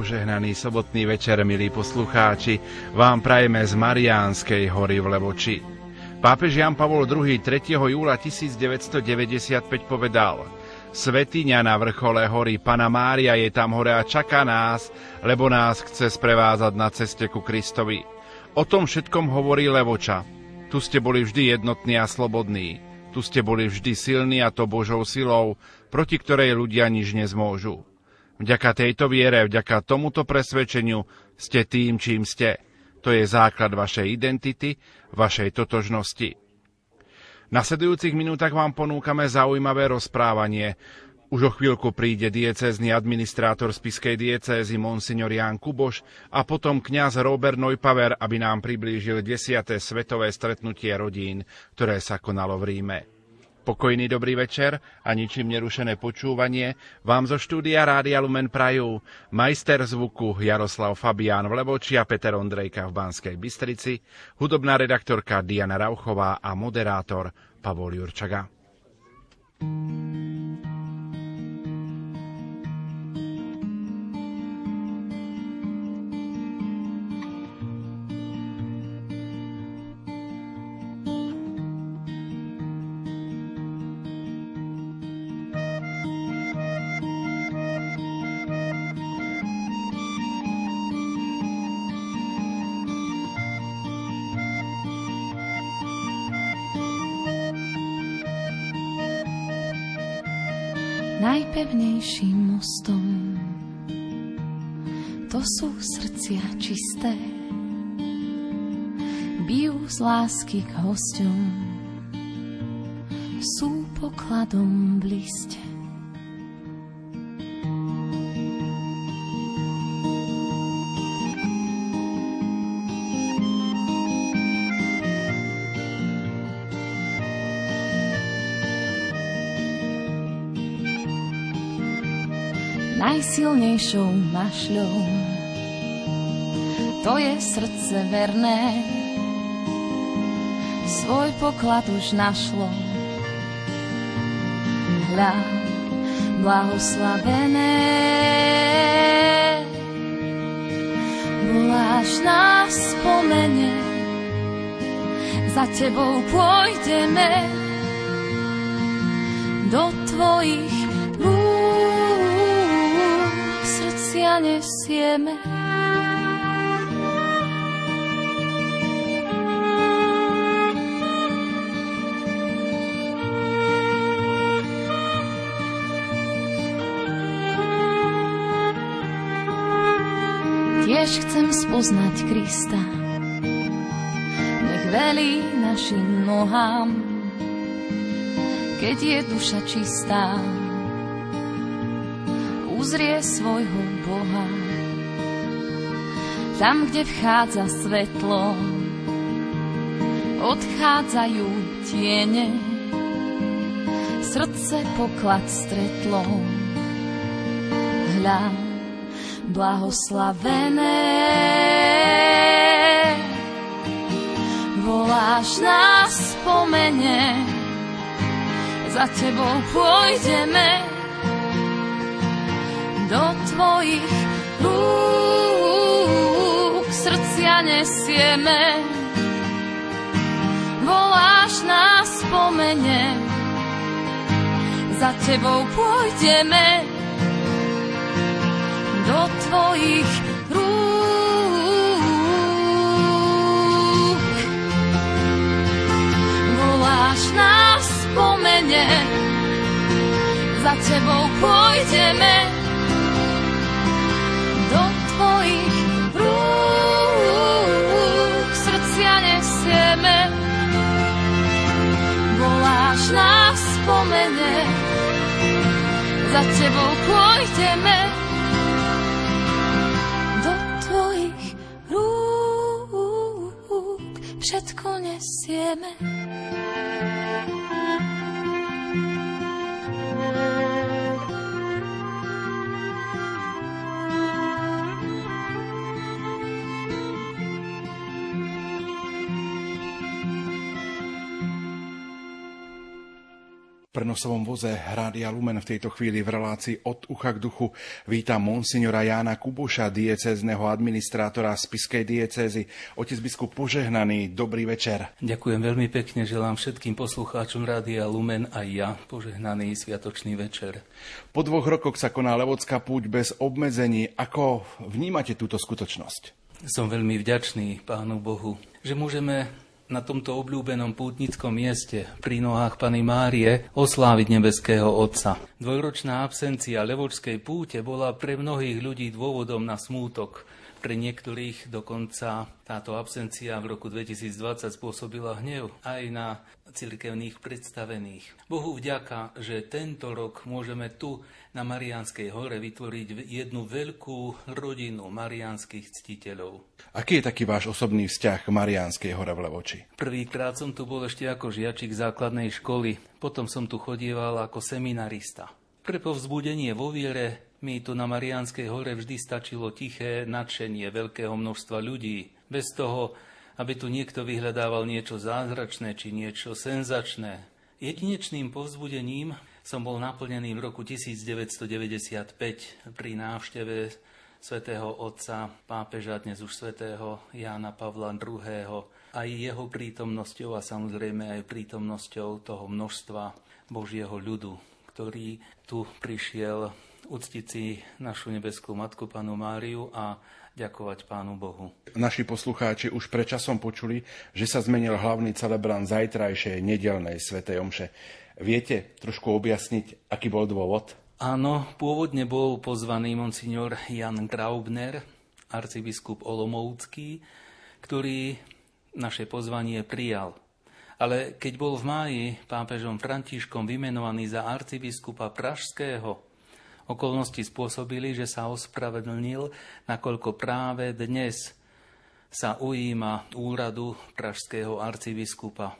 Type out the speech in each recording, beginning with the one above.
požehnaný sobotný večer, milí poslucháči, vám prajeme z Mariánskej hory v Levoči. Pápež Jan Pavol II 3. júla 1995 povedal Svetiňa na vrchole hory Pana Mária je tam hore a čaká nás, lebo nás chce sprevázať na ceste ku Kristovi. O tom všetkom hovorí Levoča. Tu ste boli vždy jednotní a slobodní. Tu ste boli vždy silní a to Božou silou, proti ktorej ľudia nič nezmôžu. Vďaka tejto viere, vďaka tomuto presvedčeniu ste tým, čím ste. To je základ vašej identity, vašej totožnosti. V nasledujúcich minútach vám ponúkame zaujímavé rozprávanie. Už o chvíľku príde diecézny administrátor spiskej diecézy Monsignor Jan Kuboš a potom kňaz Robert Neupaver, aby nám priblížil 10. svetové stretnutie rodín, ktoré sa konalo v Ríme. Pokojný dobrý večer a ničím nerušené počúvanie vám zo štúdia Rádia Lumen Prajú majster zvuku Jaroslav Fabián v Levoči a Peter Ondrejka v Banskej Bystrici, hudobná redaktorka Diana Rauchová a moderátor Pavol Jurčaga. thank you najpevnejším mostom. To sú srdcia čisté, bijú z lásky k hosťom, sú pokladom v najsilnejšou mašľou. To je srdce verné, svoj poklad už našlo. Hľa, blahoslavené, voláš nás spomene, za tebou pôjdeme do tvojich nesieme. Tiež chcem spoznať Krista, nech velí našim nohám, keď je duša čistá svojho Boha. Tam, kde vchádza svetlo, odchádzajú tiene, srdce poklad stretlo. Hľa, blahoslavené, voláš nás spomene, za tebou pôjdeme, do tvojich rúk srdcia nesieme. Voláš nás spomene, za tebou pôjdeme do tvojich rúk. Voláš nás spomene, za tebou pôjdeme tebou pôjdeme do tvojich rúk všetko nesieme. Prenosovom voze Rádia Lumen v tejto chvíli v relácii od ucha k duchu vítam monsignora Jána Kubuša, diecézneho administrátora Spiskej diecézy. Otec biskup požehnaný, dobrý večer. Ďakujem veľmi pekne, želám všetkým poslucháčom Rádia Lumen aj ja požehnaný sviatočný večer. Po dvoch rokoch sa koná Levocká púť bez obmedzení. Ako vnímate túto skutočnosť? Som veľmi vďačný Pánu Bohu, že môžeme na tomto obľúbenom pútnickom mieste pri nohách Pany Márie osláviť nebeského Otca. Dvojročná absencia levočskej púte bola pre mnohých ľudí dôvodom na smútok. Pre niektorých dokonca táto absencia v roku 2020 spôsobila hnev aj na cirkevných predstavených. Bohu vďaka, že tento rok môžeme tu na Marianskej hore vytvoriť jednu veľkú rodinu marianských ctiteľov. Aký je taký váš osobný vzťah k Marianskej hore v Levoči? Prvýkrát som tu bol ešte ako žiačik základnej školy, potom som tu chodieval ako seminarista. Pre povzbudenie vo viere mi tu na Mariánskej hore vždy stačilo tiché nadšenie veľkého množstva ľudí, bez toho, aby tu niekto vyhľadával niečo zázračné či niečo senzačné. Jedinečným povzbudením som bol naplnený v roku 1995 pri návšteve svätého Otca, pápeža, dnes už svätého Jána Pavla II. aj jeho prítomnosťou a samozrejme aj prítomnosťou toho množstva Božieho ľudu, ktorý tu prišiel uctiť si našu nebeskú Matku Panu Máriu a ďakovať Pánu Bohu. Naši poslucháči už predčasom počuli, že sa zmenil hlavný celebrant zajtrajšej nedelnej svätej Omše. Viete trošku objasniť, aký bol dôvod? Áno, pôvodne bol pozvaný monsignor Jan Graubner, arcibiskup Olomoucký, ktorý naše pozvanie prijal. Ale keď bol v máji pápežom Františkom vymenovaný za arcibiskupa Pražského, Okolnosti spôsobili, že sa ospravedlnil, nakoľko práve dnes sa ujíma úradu pražského arcibiskupa.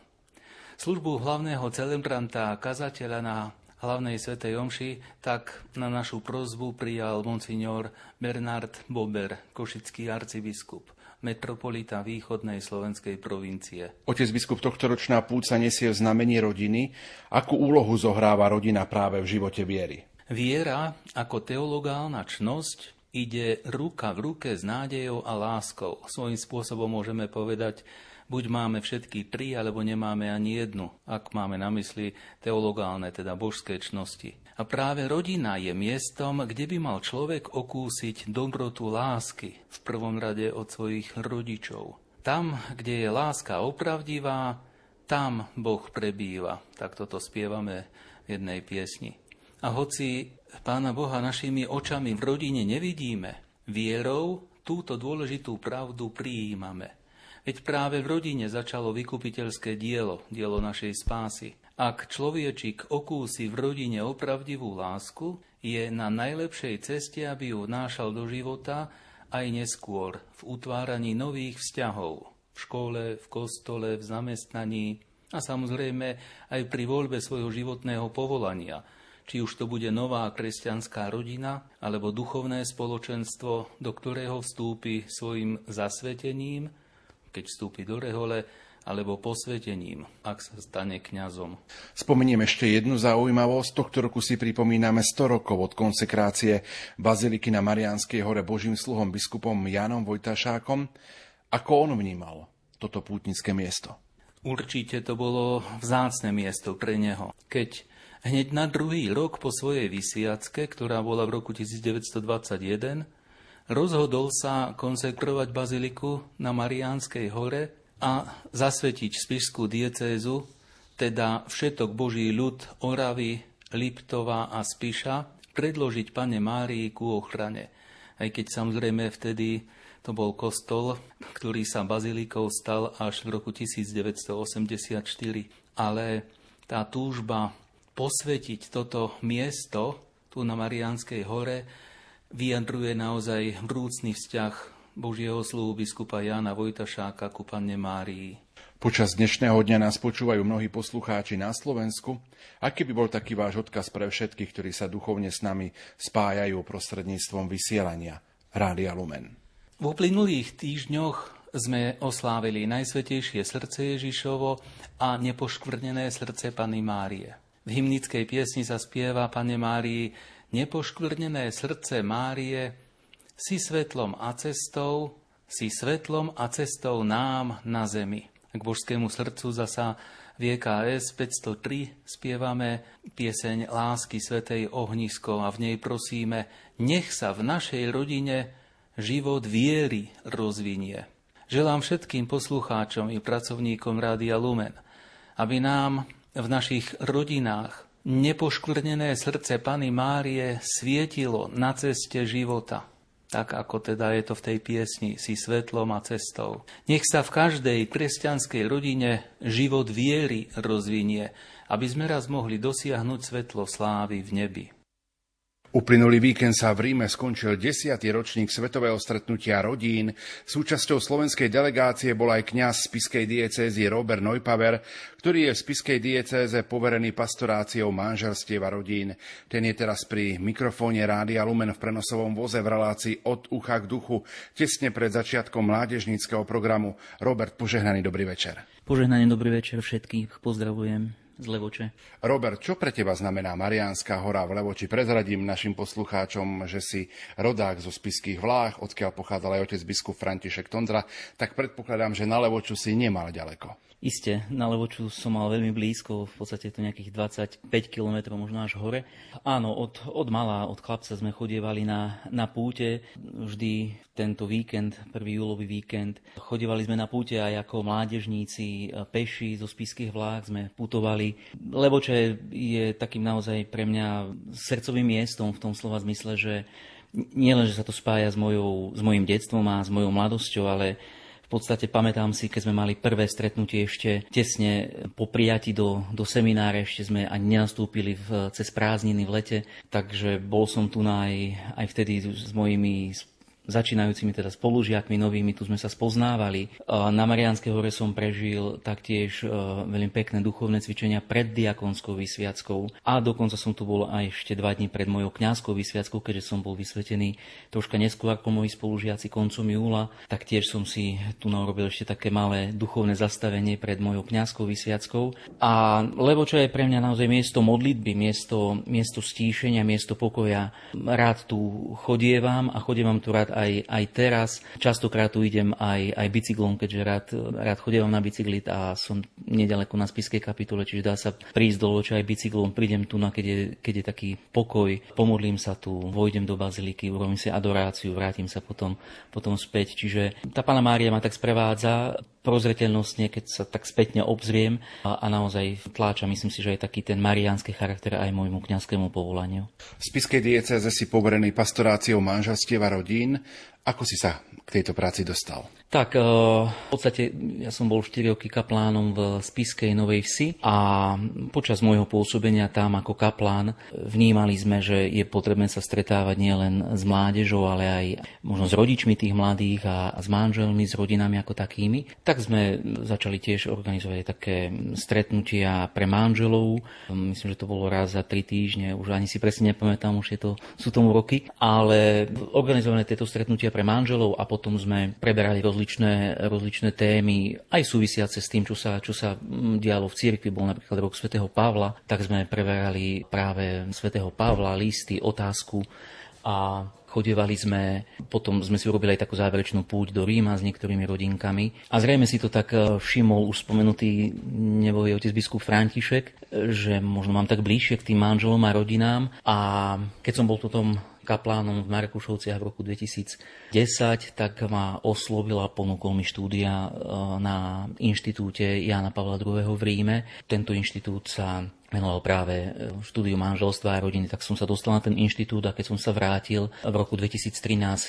Službu hlavného celebranta a kazateľa na hlavnej svetej omši, tak na našu prozbu prijal monsignor Bernard Bober, košický arcibiskup metropolita východnej slovenskej provincie. Otec biskup, tohto ročná púca nesie v znamení rodiny. Akú úlohu zohráva rodina práve v živote viery? Viera ako teologálna čnosť ide ruka v ruke s nádejou a láskou. Svojím spôsobom môžeme povedať, buď máme všetky tri, alebo nemáme ani jednu, ak máme na mysli teologálne, teda božské čnosti. A práve rodina je miestom, kde by mal človek okúsiť dobrotu lásky, v prvom rade od svojich rodičov. Tam, kde je láska opravdivá, tam Boh prebýva. Tak toto spievame v jednej piesni. A hoci Pána Boha našimi očami v rodine nevidíme, vierou túto dôležitú pravdu prijímame. Veď práve v rodine začalo vykupiteľské dielo, dielo našej spásy. Ak človečik okúsi v rodine opravdivú lásku, je na najlepšej ceste, aby ju nášal do života aj neskôr v utváraní nových vzťahov v škole, v kostole, v zamestnaní a samozrejme aj pri voľbe svojho životného povolania – či už to bude nová kresťanská rodina alebo duchovné spoločenstvo, do ktorého vstúpi svojim zasvetením, keď vstúpi do rehole, alebo posvetením, ak sa stane kňazom. Spomeniem ešte jednu zaujímavosť. Tohto roku si pripomíname 100 rokov od konsekrácie Baziliky na Mariánskej hore Božím sluhom biskupom Janom Vojtašákom. Ako on vnímal toto pútnické miesto? Určite to bolo vzácne miesto pre neho. Keď Hneď na druhý rok po svojej vysviacke, ktorá bola v roku 1921, rozhodol sa konsekrovať baziliku na Mariánskej hore a zasvetiť spišskú diecézu, teda všetok Boží ľud Oravy, Liptova a Spiša, predložiť pane Márii ku ochrane. Aj keď samozrejme vtedy to bol kostol, ktorý sa bazilikou stal až v roku 1984. Ale tá túžba posvetiť toto miesto tu na Mariánskej hore vyjadruje naozaj vrúcný vzťah Božieho sluhu biskupa Jána Vojtašáka ku Panne Márii. Počas dnešného dňa nás počúvajú mnohí poslucháči na Slovensku. Aký by bol taký váš odkaz pre všetkých, ktorí sa duchovne s nami spájajú prostredníctvom vysielania Rádia Lumen? V uplynulých týždňoch sme oslávili Najsvetejšie srdce Ježišovo a nepoškvrnené srdce Panny Márie. V hymnickej piesni sa spieva Pane Márii Nepoškvrnené srdce Márie, si svetlom a cestou, si svetlom a cestou nám na zemi. K božskému srdcu zasa v EKS 503 spievame pieseň Lásky Svetej ohnisko a v nej prosíme, nech sa v našej rodine život viery rozvinie. Želám všetkým poslucháčom i pracovníkom Rádia Lumen, aby nám v našich rodinách nepoškvrnené srdce Pany Márie svietilo na ceste života. Tak ako teda je to v tej piesni, si svetlom a cestou. Nech sa v každej kresťanskej rodine život viery rozvinie, aby sme raz mohli dosiahnuť svetlo slávy v nebi. Uplynulý víkend sa v Ríme skončil desiatý ročník Svetového stretnutia rodín. Súčasťou slovenskej delegácie bol aj kňaz spiskej diecézy Robert Neupaver, ktorý je v spiskej diecéze poverený pastoráciou manželstiev a rodín. Ten je teraz pri mikrofóne Rádia Lumen v prenosovom voze v relácii od ucha k duchu, tesne pred začiatkom mládežníckého programu. Robert, požehnaný dobrý večer. Požehnaný dobrý večer všetkých, pozdravujem z Levoče. Robert, čo pre teba znamená Mariánska hora v Levoči? Prezradím našim poslucháčom, že si rodák zo Spiských vlách, odkiaľ pochádzal aj otec biskup František Tondra, tak predpokladám, že na Levoču si nemal ďaleko. Isté, na Levoču som mal veľmi blízko, v podstate to nejakých 25 km možno až hore. Áno, od, od mala, od chlapca sme chodievali na, na púte, vždy tento víkend, prvý júlový víkend. Chodievali sme na púte aj ako mládežníci, peši zo spiských vlák sme putovali. Levoče je takým naozaj pre mňa srdcovým miestom v tom slova zmysle, že nielen, že sa to spája s, mojou, s mojim detstvom a s mojou mladosťou, ale v podstate pamätám si, keď sme mali prvé stretnutie ešte tesne po prijati do, do seminára, ešte sme ani nenastúpili v, cez prázdniny v lete, takže bol som tu aj, aj vtedy s mojimi začínajúcimi teda spolužiakmi novými, tu sme sa spoznávali. Na Marianskej hore som prežil taktiež e, veľmi pekné duchovné cvičenia pred diakonskou vysviackou a dokonca som tu bol aj ešte dva dní pred mojou kňazskou vysviackou, keďže som bol vysvetený troška neskôr ako moji spolužiaci koncom júla, tak tiež som si tu narobil ešte také malé duchovné zastavenie pred mojou kňazskou vysviackou. A lebo čo je pre mňa naozaj miesto modlitby, miesto, miesto stíšenia, miesto pokoja, rád tu chodievam a chodievam tu rád aj, aj teraz. Častokrát tu idem aj, aj bicyklom, keďže rád, rád chodím na bicykli a som nedaleko na spiskej kapitule, čiže dá sa prísť do Loča aj bicyklom. Prídem tu, na, keď, je, keď je taký pokoj, pomodlím sa tu, vojdem do baziliky, urobím si adoráciu, vrátim sa potom, potom späť. Čiže tá Pána Mária ma tak sprevádza prozreteľnostne, keď sa tak spätne obzriem a, a naozaj tláča, myslím si, že aj taký ten mariánsky charakter aj môjmu kňazskému povolaniu. V spiskej dieceze si poverený pastoráciou manželstiev a rodín. Ako si sa k tejto práci dostal? Tak, eh, v podstate ja som bol 4 roky kaplánom v Spiskej Novej Vsi a počas môjho pôsobenia tam ako kaplán vnímali sme, že je potrebné sa stretávať nielen s mládežou, ale aj možno s rodičmi tých mladých a s manželmi, s rodinami ako takými. Tak sme začali tiež organizovať také stretnutia pre manželov. Myslím, že to bolo raz za tri týždne, už ani si presne nepamätám, už je to, sú tomu roky, ale organizované tieto stretnutia pre manželov a potom sme preberali rozličné rozličné, rozličné témy, aj súvisiace s tým, čo sa, čo sa mm, dialo v cirkvi, bol napríklad rok svätého Pavla, tak sme preverali práve svätého Pavla, listy, otázku a Chodievali sme, potom sme si urobili aj takú záverečnú púť do Ríma s niektorými rodinkami. A zrejme si to tak e, všimol už spomenutý nebojý otec biskup František, že možno mám tak bližšie k tým manželom a rodinám. A keď som bol potom kaplánom v Markušovciach v roku 2010, tak ma oslovil a ponúkol mi štúdia e, na inštitúte Jana Pavla II. v Ríme. Tento inštitút sa venoval práve e, štúdiu manželstva a rodiny, tak som sa dostal na ten inštitút a keď som sa vrátil v roku 2013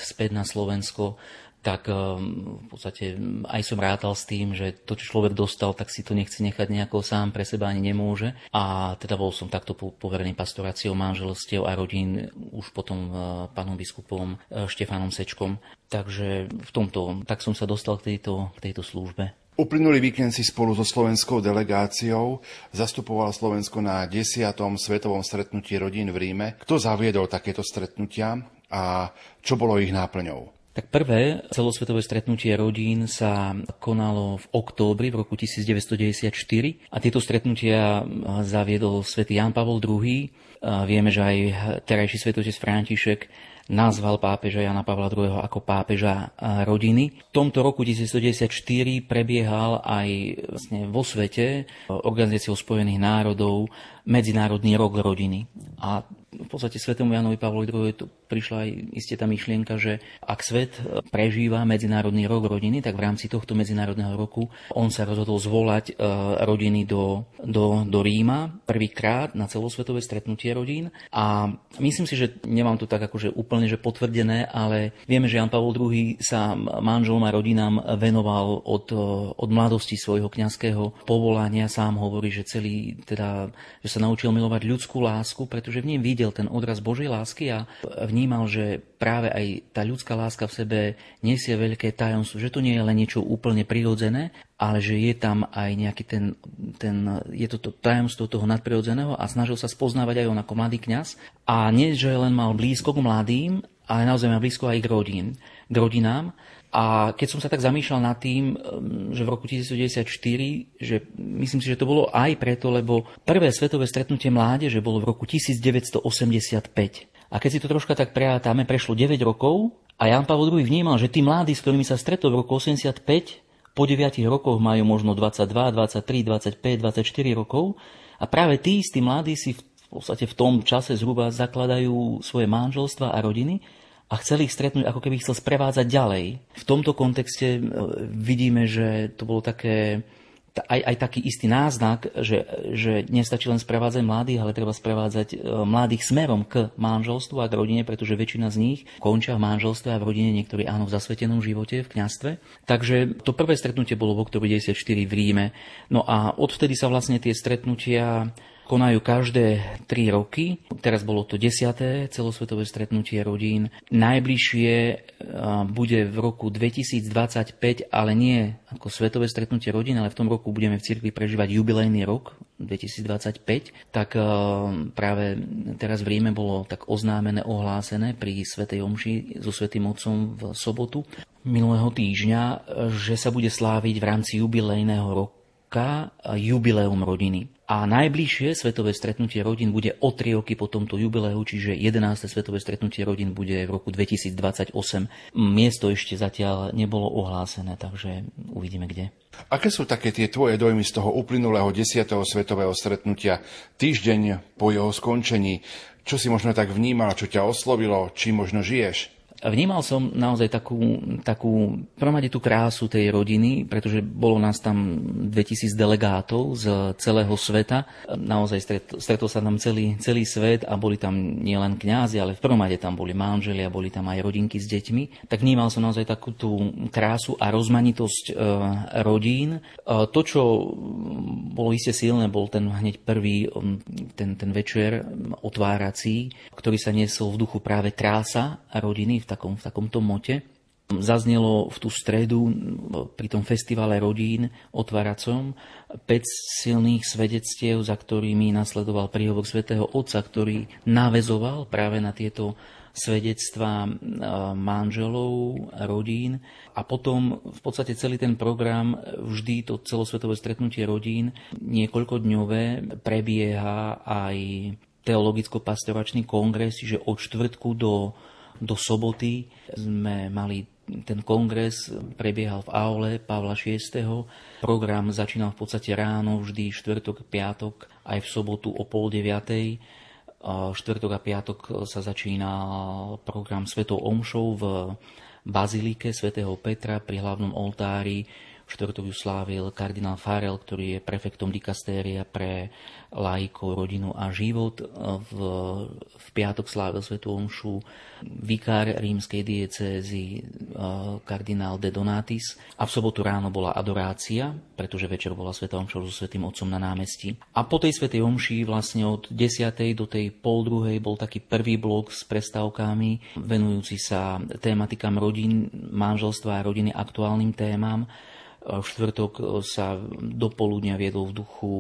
späť na Slovensko, tak ehm, v podstate aj som rátal s tým, že to, čo človek dostal, tak si to nechce nechať nejako sám pre seba ani nemôže. A teda bol som takto poverený pastoráciou manželstiev a rodín už potom e, pánom biskupom e, Štefanom Sečkom. Takže v tomto, tak som sa dostal k tejto, k tejto službe. Uplynulý víkend si spolu so slovenskou delegáciou zastupoval Slovensko na 10. svetovom stretnutí rodín v Ríme. Kto zaviedol takéto stretnutia a čo bolo ich náplňou? Tak prvé celosvetové stretnutie rodín sa konalo v októbri v roku 1994 a tieto stretnutia zaviedol svätý Jan Pavol II. Vieme, že aj terajší svetotec František nazval pápeža Jana Pavla II. ako pápeža rodiny. V tomto roku 1994 prebiehal aj vlastne vo svete Organizáciou spojených národov Medzinárodný rok rodiny. A v podstate svetému Janovi Pavlovi II tu prišla aj isté tá myšlienka, že ak svet prežíva Medzinárodný rok rodiny, tak v rámci tohto Medzinárodného roku on sa rozhodol zvolať e, rodiny do, do, do Ríma prvýkrát na celosvetové stretnutie rodín. A myslím si, že nemám to tak akože úplne že potvrdené, ale vieme, že Jan Pavol II sa manželom a rodinám venoval od, e, od mladosti svojho kňazského povolania. Sám hovorí, že celý, teda, že sa naučil milovať ľudskú lásku, pretože v ním videl ten odraz Božej lásky a vnímal, že práve aj tá ľudská láska v sebe nesie veľké tajomstvo, že to nie je len niečo úplne prirodzené, ale že je tam aj nejaký ten, ten je to, to tajomstvo toho nadprirodzeného a snažil sa spoznávať aj on ako mladý kňaz. A nie, že len mal blízko k mladým, ale naozaj mal blízko aj k, rodín, k rodinám. A keď som sa tak zamýšľal nad tým, že v roku 1994, že myslím si, že to bolo aj preto, lebo prvé svetové stretnutie mládeže bolo v roku 1985. A keď si to troška tak prejátame, prešlo 9 rokov a Jan Pavel II vnímal, že tí mladí, s ktorými sa stretol v roku 85, po 9 rokoch majú možno 22, 23, 25, 24 rokov a práve tí istí mladí si v podstate v tom čase zhruba zakladajú svoje manželstva a rodiny a chcel ich stretnúť, ako keby chcel sprevádzať ďalej. V tomto kontexte e, vidíme, že to bolo také, aj, aj taký istý náznak, že, že nestačí len sprevádzať mladých, ale treba sprevádzať e, mladých smerom k manželstvu a k rodine, pretože väčšina z nich končia v manželstve a v rodine, niektorí áno v zasvetenom živote, v kňastve. Takže to prvé stretnutie bolo v oktobri 94 v Ríme. No a odvtedy sa vlastne tie stretnutia konajú každé 3 roky. Teraz bolo to 10. celosvetové stretnutie rodín. Najbližšie bude v roku 2025, ale nie ako svetové stretnutie rodín, ale v tom roku budeme v cirkvi prežívať jubilejný rok 2025. Tak práve teraz v Ríme bolo tak oznámené, ohlásené pri Svetej Omši so Svetým Otcom v sobotu minulého týždňa, že sa bude sláviť v rámci jubilejného roka jubileum rodiny. A najbližšie svetové stretnutie rodín bude o 3 roky po tomto jubileu, čiže 11. svetové stretnutie rodín bude v roku 2028. Miesto ešte zatiaľ nebolo ohlásené, takže uvidíme kde. Aké sú také tie tvoje dojmy z toho uplynulého 10. svetového stretnutia týždeň po jeho skončení? Čo si možno tak vnímal, čo ťa oslovilo, či možno žiješ? Vnímal som naozaj takú, takú promade tú krásu tej rodiny, pretože bolo nás tam 2000 delegátov z celého sveta. Naozaj stretol, sa tam celý, celý svet a boli tam nielen kňazi, ale v promade tam boli manželia, boli tam aj rodinky s deťmi. Tak vnímal som naozaj takú tú krásu a rozmanitosť e, rodín. E, to, čo bolo iste silné, bol ten hneď prvý, ten, ten večer otvárací, ktorý sa niesol v duchu práve krása rodiny v takom, v takomto mote. Zaznelo v tú stredu pri tom festivale rodín otváracom 5 silných svedectiev, za ktorými nasledoval príhovor svätého Otca, ktorý navezoval práve na tieto svedectvá e, manželov, rodín a potom v podstate celý ten program, vždy to celosvetové stretnutie rodín, niekoľko dňové prebieha aj teologicko-pastoračný kongres, čiže od štvrtku do do soboty sme mali ten kongres prebiehal v aule Pavla VI. Program začínal v podstate ráno, vždy štvrtok, piatok, aj v sobotu o pol deviatej. Štvrtok a piatok sa začínal program Svetou Omšou v bazilike svätého Petra pri hlavnom oltári štvrtok ju slávil kardinál Farel, ktorý je prefektom dikastéria pre laikov, rodinu a život. V, v piatok slávil Svetu Omšu vikár rímskej diecézy kardinál De Donatis a v sobotu ráno bola adorácia, pretože večer bola Sveta Omša so Svetým Otcom na námestí. A po tej Svetej Omši vlastne od 10. do tej pol druhej bol taký prvý blok s prestávkami venujúci sa tématikám rodín, manželstva a rodiny aktuálnym témam. V štvrtok sa do poludnia viedol v duchu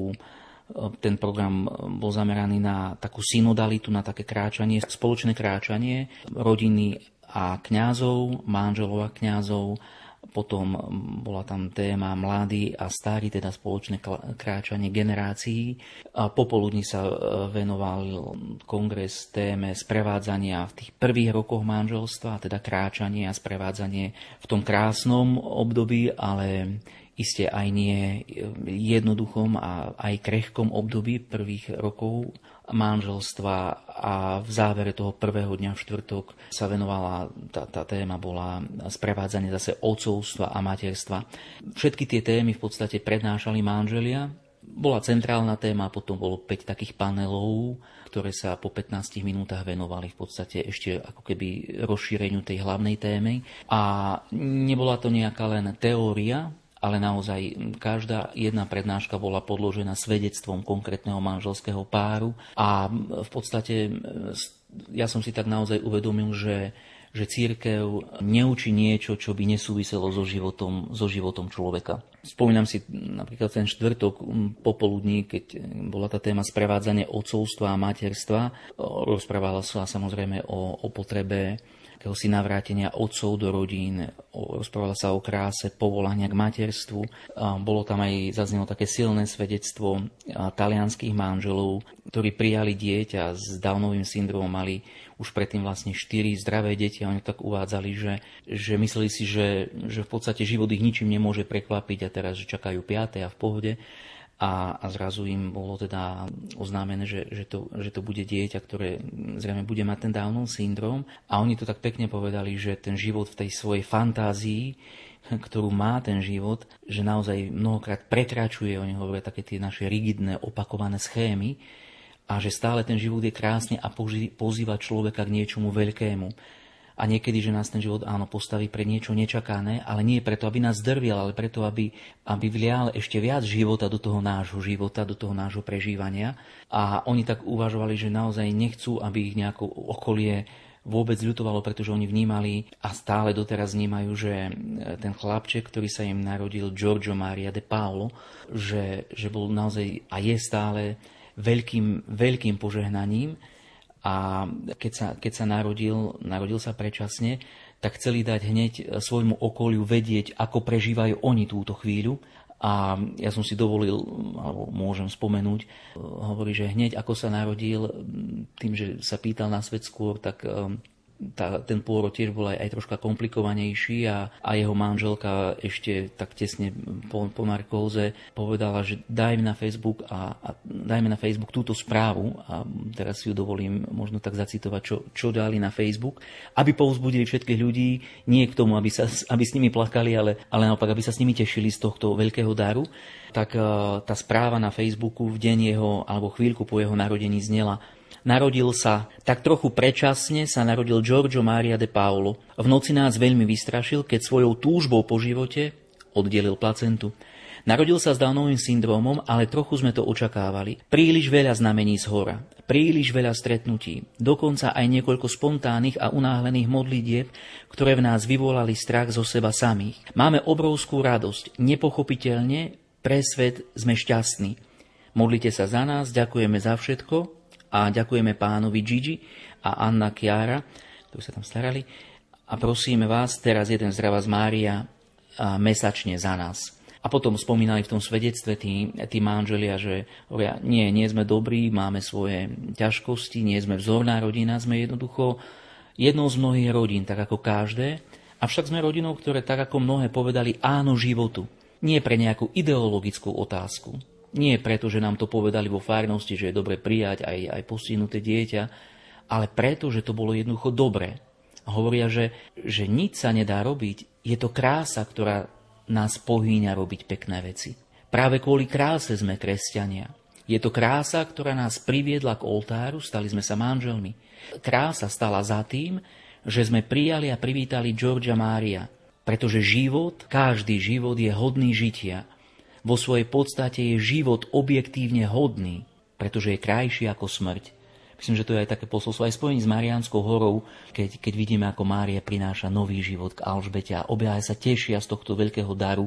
ten program bol zameraný na takú synodalitu, na také kráčanie, spoločné kráčanie rodiny a kňazov, manželov a kňazov, potom bola tam téma mladí a starí, teda spoločné kráčanie generácií. A popoludní sa e, venoval kongres téme sprevádzania v tých prvých rokoch manželstva, teda kráčanie a sprevádzanie v tom krásnom období, ale iste aj nie jednoduchom a aj krehkom období prvých rokov manželstva a v závere toho prvého dňa v štvrtok sa venovala, tá, tá téma bola sprevádzanie zase otcovstva a materstva. Všetky tie témy v podstate prednášali manželia. Bola centrálna téma, potom bolo 5 takých panelov, ktoré sa po 15 minútach venovali v podstate ešte ako keby rozšíreniu tej hlavnej témy. A nebola to nejaká len teória, ale naozaj každá jedna prednáška bola podložená svedectvom konkrétneho manželského páru a v podstate ja som si tak naozaj uvedomil, že že církev neučí niečo, čo by nesúviselo so životom, so životom človeka. Spomínam si napríklad ten štvrtok popoludní, keď bola tá téma sprevádzanie otcovstva a materstva. Rozprávala sa samozrejme o, o potrebe akéhosi navrátenia otcov do rodín, rozprávalo sa o kráse povolania k materstvu. Bolo tam aj, zaznelo také silné svedectvo talianských manželov, ktorí prijali dieťa s Downovým syndromom, mali už predtým vlastne štyri zdravé deti a oni tak uvádzali, že, že mysleli si, že, že v podstate život ich ničím nemôže prekvapiť a teraz, že čakajú piaté a v pohode a, a zrazu im bolo teda oznámené, že, že, to, že to bude dieťa, ktoré zrejme bude mať ten Downov syndrom. A oni to tak pekne povedali, že ten život v tej svojej fantázii ktorú má ten život, že naozaj mnohokrát prekračuje, oni hovoria také tie naše rigidné, opakované schémy a že stále ten život je krásny a pozýva človeka k niečomu veľkému a niekedy, že nás ten život áno postaví pre niečo nečakané, ale nie preto, aby nás drviel, ale preto, aby, aby vlial ešte viac života do toho nášho života, do toho nášho prežívania. A oni tak uvažovali, že naozaj nechcú, aby ich nejako okolie vôbec ľutovalo, pretože oni vnímali a stále doteraz vnímajú, že ten chlapček, ktorý sa im narodil, Giorgio Maria de Paolo, že, že bol naozaj a je stále veľkým, veľkým požehnaním, a keď sa, keď sa narodil, narodil sa predčasne, tak chceli dať hneď svojmu okoliu vedieť, ako prežívajú oni túto chvíľu. A ja som si dovolil, alebo môžem spomenúť, hovorí, že hneď ako sa narodil, tým, že sa pýtal na svet skôr, tak tá, ten pôrod tiež bol aj, aj troška komplikovanejší a, a jeho manželka ešte tak tesne po, po narkóze povedala, že dajme na Facebook a, a dajme na Facebook túto správu a teraz si ju dovolím možno tak zacitovať, čo, čo dali na Facebook, aby povzbudili všetkých ľudí, nie k tomu, aby, sa, aby s nimi plakali, ale, ale naopak, aby sa s nimi tešili z tohto veľkého daru, tak tá správa na Facebooku v deň jeho, alebo chvíľku po jeho narodení znela Narodil sa tak trochu predčasne, sa narodil Giorgio Maria de Paolo. V noci nás veľmi vystrašil, keď svojou túžbou po živote oddelil placentu. Narodil sa s Downovým syndromom, ale trochu sme to očakávali. Príliš veľa znamení z hora, príliš veľa stretnutí, dokonca aj niekoľko spontánnych a unáhlených modlitieb, ktoré v nás vyvolali strach zo seba samých. Máme obrovskú radosť, nepochopiteľne pre svet sme šťastní. Modlite sa za nás, ďakujeme za všetko, a ďakujeme pánovi Gigi a Anna Chiara, ktorí sa tam starali. A prosíme vás, teraz jeden zdravá z Mária mesačne za nás. A potom spomínali v tom svedectve tí, tí manželia, že hovoria, nie, nie sme dobrí, máme svoje ťažkosti, nie sme vzorná rodina, sme jednoducho jednou z mnohých rodín, tak ako každé. Avšak sme rodinou, ktoré tak ako mnohé povedali áno životu. Nie pre nejakú ideologickú otázku, nie preto, že nám to povedali vo farnosti, že je dobre prijať aj, aj postihnuté dieťa, ale preto, že to bolo jednoducho dobré. Hovoria, že, že nič sa nedá robiť. Je to krása, ktorá nás pohýňa robiť pekné veci. Práve kvôli kráse sme kresťania. Je to krása, ktorá nás priviedla k oltáru, stali sme sa manželmi. Krása stala za tým, že sme prijali a privítali Georgia Mária, pretože život, každý život je hodný žitia vo svojej podstate je život objektívne hodný, pretože je krajší ako smrť. Myslím, že to je aj také posolstvo aj spojení s Mariánskou horou, keď, keď vidíme, ako Mária prináša nový život k Alžbete a objaja sa tešia z tohto veľkého daru,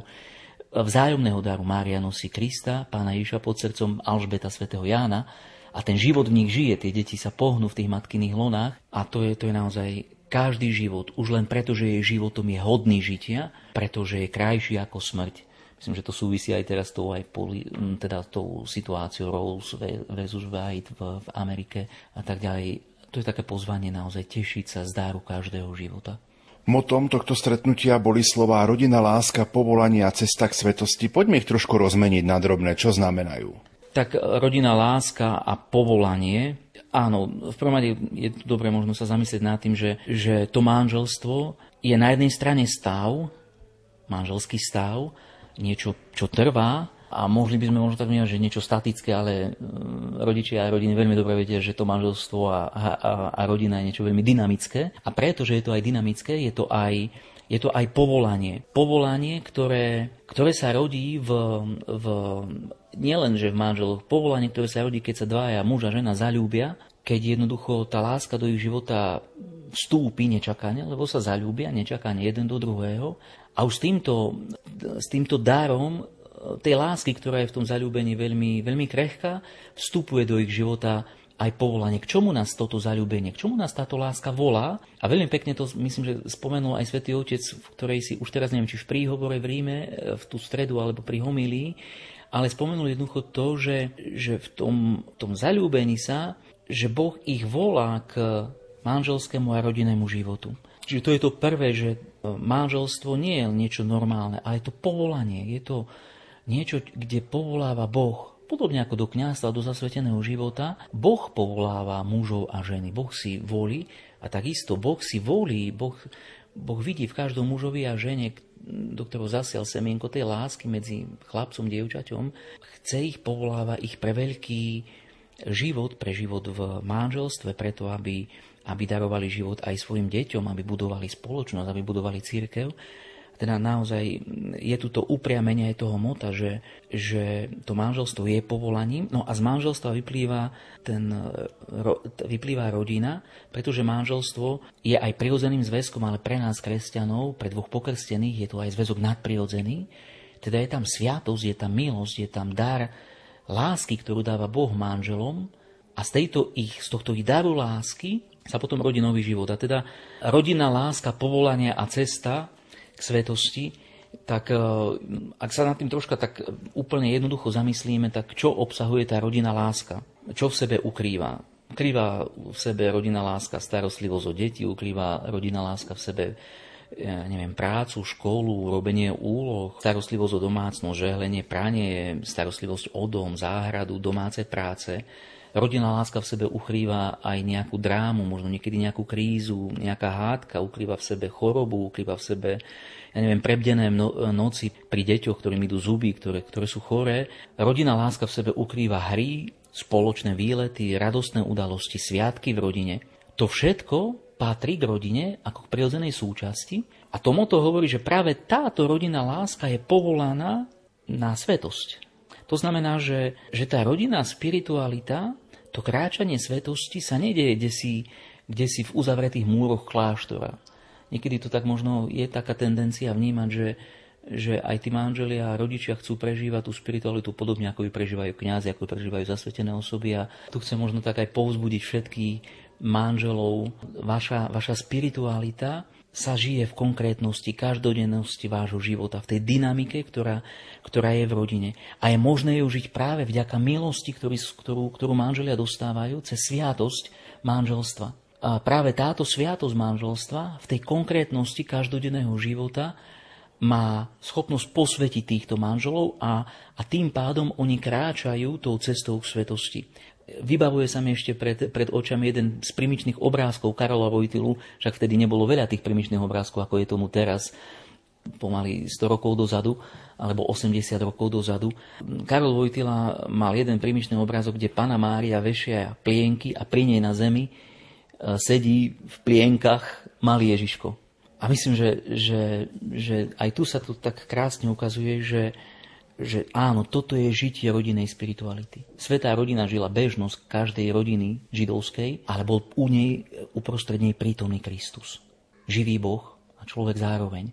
vzájomného daru Mária nosí Krista, pána Ježiša pod srdcom Alžbeta svätého Jána a ten život v nich žije, tie deti sa pohnú v tých matkyných lonách a to je, to je naozaj každý život, už len preto, že jej životom je hodný žitia, pretože je krajší ako smrť. Myslím, že to súvisí aj teraz tou, aj poli, teda tou situáciou Rose versus White v, v Amerike a tak ďalej. To je také pozvanie naozaj tešiť sa z dáru každého života. Motom tohto stretnutia boli slová rodina, láska, povolanie a cesta k svetosti. Poďme ich trošku rozmeniť na drobné. Čo znamenajú? Tak rodina, láska a povolanie. Áno, v prvom rade je dobre možno sa zamyslieť nad tým, že, že to manželstvo je na jednej strane stav, manželský stav, niečo, čo trvá, a mohli by sme možno tak vnímať, že niečo statické, ale mm, rodičia a rodiny veľmi dobre vedia, že to manželstvo a, a, a rodina je niečo veľmi dynamické. A preto, že je to aj dynamické, je to aj, je to aj povolanie. Povolanie, ktoré, ktoré sa rodí v, v nielen, že v manželoch, povolanie, ktoré sa rodí, keď sa dvaja muž a žena zalúbia, keď jednoducho tá láska do ich života vstúpi nečakane, lebo sa zalúbia nečakane jeden do druhého. A už s týmto, s týmto darom tej lásky, ktorá je v tom zalúbení veľmi, veľmi krehká, vstupuje do ich života aj povolanie. K čomu nás toto zalúbenie, k čomu nás táto láska volá? A veľmi pekne to, myslím, že spomenul aj svätý Otec, v ktorej si už teraz neviem, či v príhovore v Ríme, v tú stredu alebo pri homílii, ale spomenul jednoducho to, že, že v tom, tom zalúbení sa, že Boh ich volá k manželskému a rodinnému životu. Čiže to je to prvé, že manželstvo nie je niečo normálne, ale je to povolanie, je to, niečo, kde povoláva Boh. Podobne ako do kniazstva, do zasveteného života, Boh povoláva mužov a ženy. Boh si volí a takisto Boh si volí, Boh, boh vidí v každom mužovi a žene, do ktorého zasial semienko tej lásky medzi chlapcom a dievčaťom, chce ich, povoláva ich pre veľký život, pre život v manželstve, preto aby, aby darovali život aj svojim deťom, aby budovali spoločnosť, aby budovali církev. Teda naozaj je tu to upriamenie aj toho mota, že, že to manželstvo je povolaním, no a z manželstva vyplýva, ten, ro, vyplýva rodina, pretože manželstvo je aj prirodzeným zväzkom, ale pre nás kresťanov, pre dvoch pokrstených je to aj zväzok nadprirodzený, teda je tam sviatosť, je tam milosť, je tam dar lásky, ktorú dáva Boh manželom. A z, tejto ich, z tohto ich daru lásky sa potom rodí nový život. A teda rodina, láska, povolania a cesta k svetosti, tak e, ak sa nad tým troška tak úplne jednoducho zamyslíme, tak čo obsahuje tá rodina láska? Čo v sebe ukrýva? Ukrýva v sebe rodina láska starostlivosť o deti, ukrýva rodina láska v sebe ja neviem, prácu, školu, robenie úloh, starostlivosť o domácnosť, žehlenie, pranie, starostlivosť o dom, záhradu, domáce práce. Rodinná láska v sebe ukrýva aj nejakú drámu, možno niekedy nejakú krízu, nejaká hádka, ukrýva v sebe chorobu, ukrýva v sebe ja neviem, prebdené no, noci pri deťoch, ktorým idú zuby, ktoré, ktoré sú choré. Rodinná láska v sebe ukrýva hry, spoločné výlety, radostné udalosti, sviatky v rodine. To všetko patrí k rodine ako k prirodzenej súčasti a tomu to hovorí, že práve táto rodinná láska je povolaná na svetosť. To znamená, že, že tá rodinná spiritualita to kráčanie svetosti sa nedieje kde si, kde si v uzavretých múroch kláštora. Niekedy to tak možno je taká tendencia vnímať, že, že aj tí manželia a rodičia chcú prežívať tú spiritualitu podobne, ako ju prežívajú kňazi, ako ju prežívajú zasvetené osoby. A tu chcem možno tak aj povzbudiť všetkých manželov. Vaša, vaša spiritualita sa žije v konkrétnosti, každodennosti vášho života, v tej dynamike, ktorá, ktorá je v rodine. A je možné ju žiť práve vďaka milosti, ktorý, ktorú, ktorú manželia dostávajú cez sviatosť manželstva. A práve táto sviatosť manželstva v tej konkrétnosti každodenného života má schopnosť posvetiť týchto manželov a, a tým pádom oni kráčajú tou cestou k svetosti. Vybavuje sa mi ešte pred, pred očami jeden z primičných obrázkov Karola Vojtilu, však vtedy nebolo veľa tých primičných obrázkov, ako je tomu teraz, pomaly 100 rokov dozadu, alebo 80 rokov dozadu. Karol Vojtila mal jeden primičný obrázok, kde Pana Mária vešia plienky a pri nej na zemi e, sedí v plienkach malý Ježiško. A myslím, že, že, že aj tu sa to tak krásne ukazuje, že, že áno, toto je žitie rodinej spirituality. Svetá rodina žila bežnosť každej rodiny židovskej, ale bol u nej uprostred nej prítomný Kristus. Živý Boh a človek zároveň.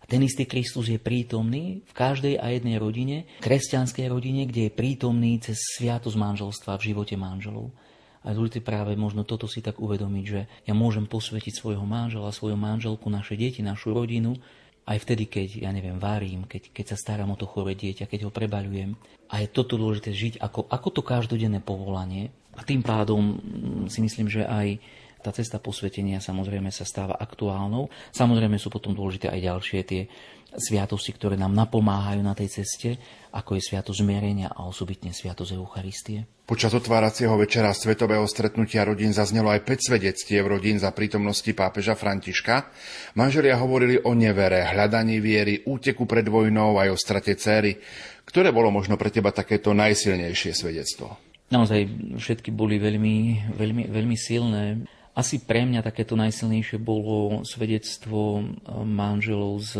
A ten istý Kristus je prítomný v každej a jednej rodine, kresťanskej rodine, kde je prítomný cez sviatosť manželstva v živote manželov. A dôležité práve možno toto si tak uvedomiť, že ja môžem posvetiť svojho manžela, svoju manželku, naše deti, našu rodinu, aj vtedy, keď, ja neviem, varím, keď, keď sa starám o to chore dieťa, keď ho prebaľujem. A je toto dôležité žiť ako, ako to každodenné povolanie. A tým pádom mm, si myslím, že aj tá cesta posvetenia samozrejme sa stáva aktuálnou. Samozrejme sú potom dôležité aj ďalšie tie sviatosti, ktoré nám napomáhajú na tej ceste, ako je sviatosť zmierenia a osobitne sviatosť Eucharistie. Počas otváracieho večera svetového stretnutia rodín zaznelo aj 5 svedectiev rodín za prítomnosti pápeža Františka. Manželia hovorili o nevere, hľadaní viery, úteku pred vojnou aj o strate céry. Ktoré bolo možno pre teba takéto najsilnejšie svedectvo? Naozaj všetky boli veľmi, veľmi, veľmi silné. Asi pre mňa takéto najsilnejšie bolo svedectvo manželov z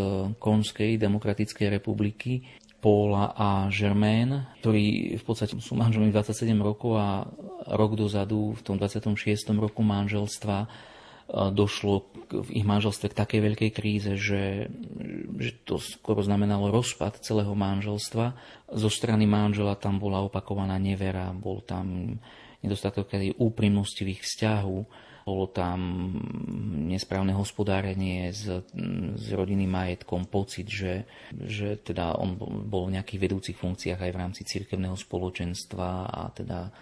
Konskej demokratickej republiky, Paula a Germaine, ktorí v podstate sú manželmi 27 rokov a rok dozadu, v tom 26. roku manželstva, e, došlo v ich manželstve k takej veľkej kríze, že, že to skoro znamenalo rozpad celého manželstva. Zo strany manžela tam bola opakovaná nevera, bol tam nedostatok úprimnosti v ich vzťahu, bolo tam nesprávne hospodárenie s, s rodinným majetkom, pocit, že, že teda on bol v nejakých vedúcich funkciách aj v rámci cirkevného spoločenstva a teda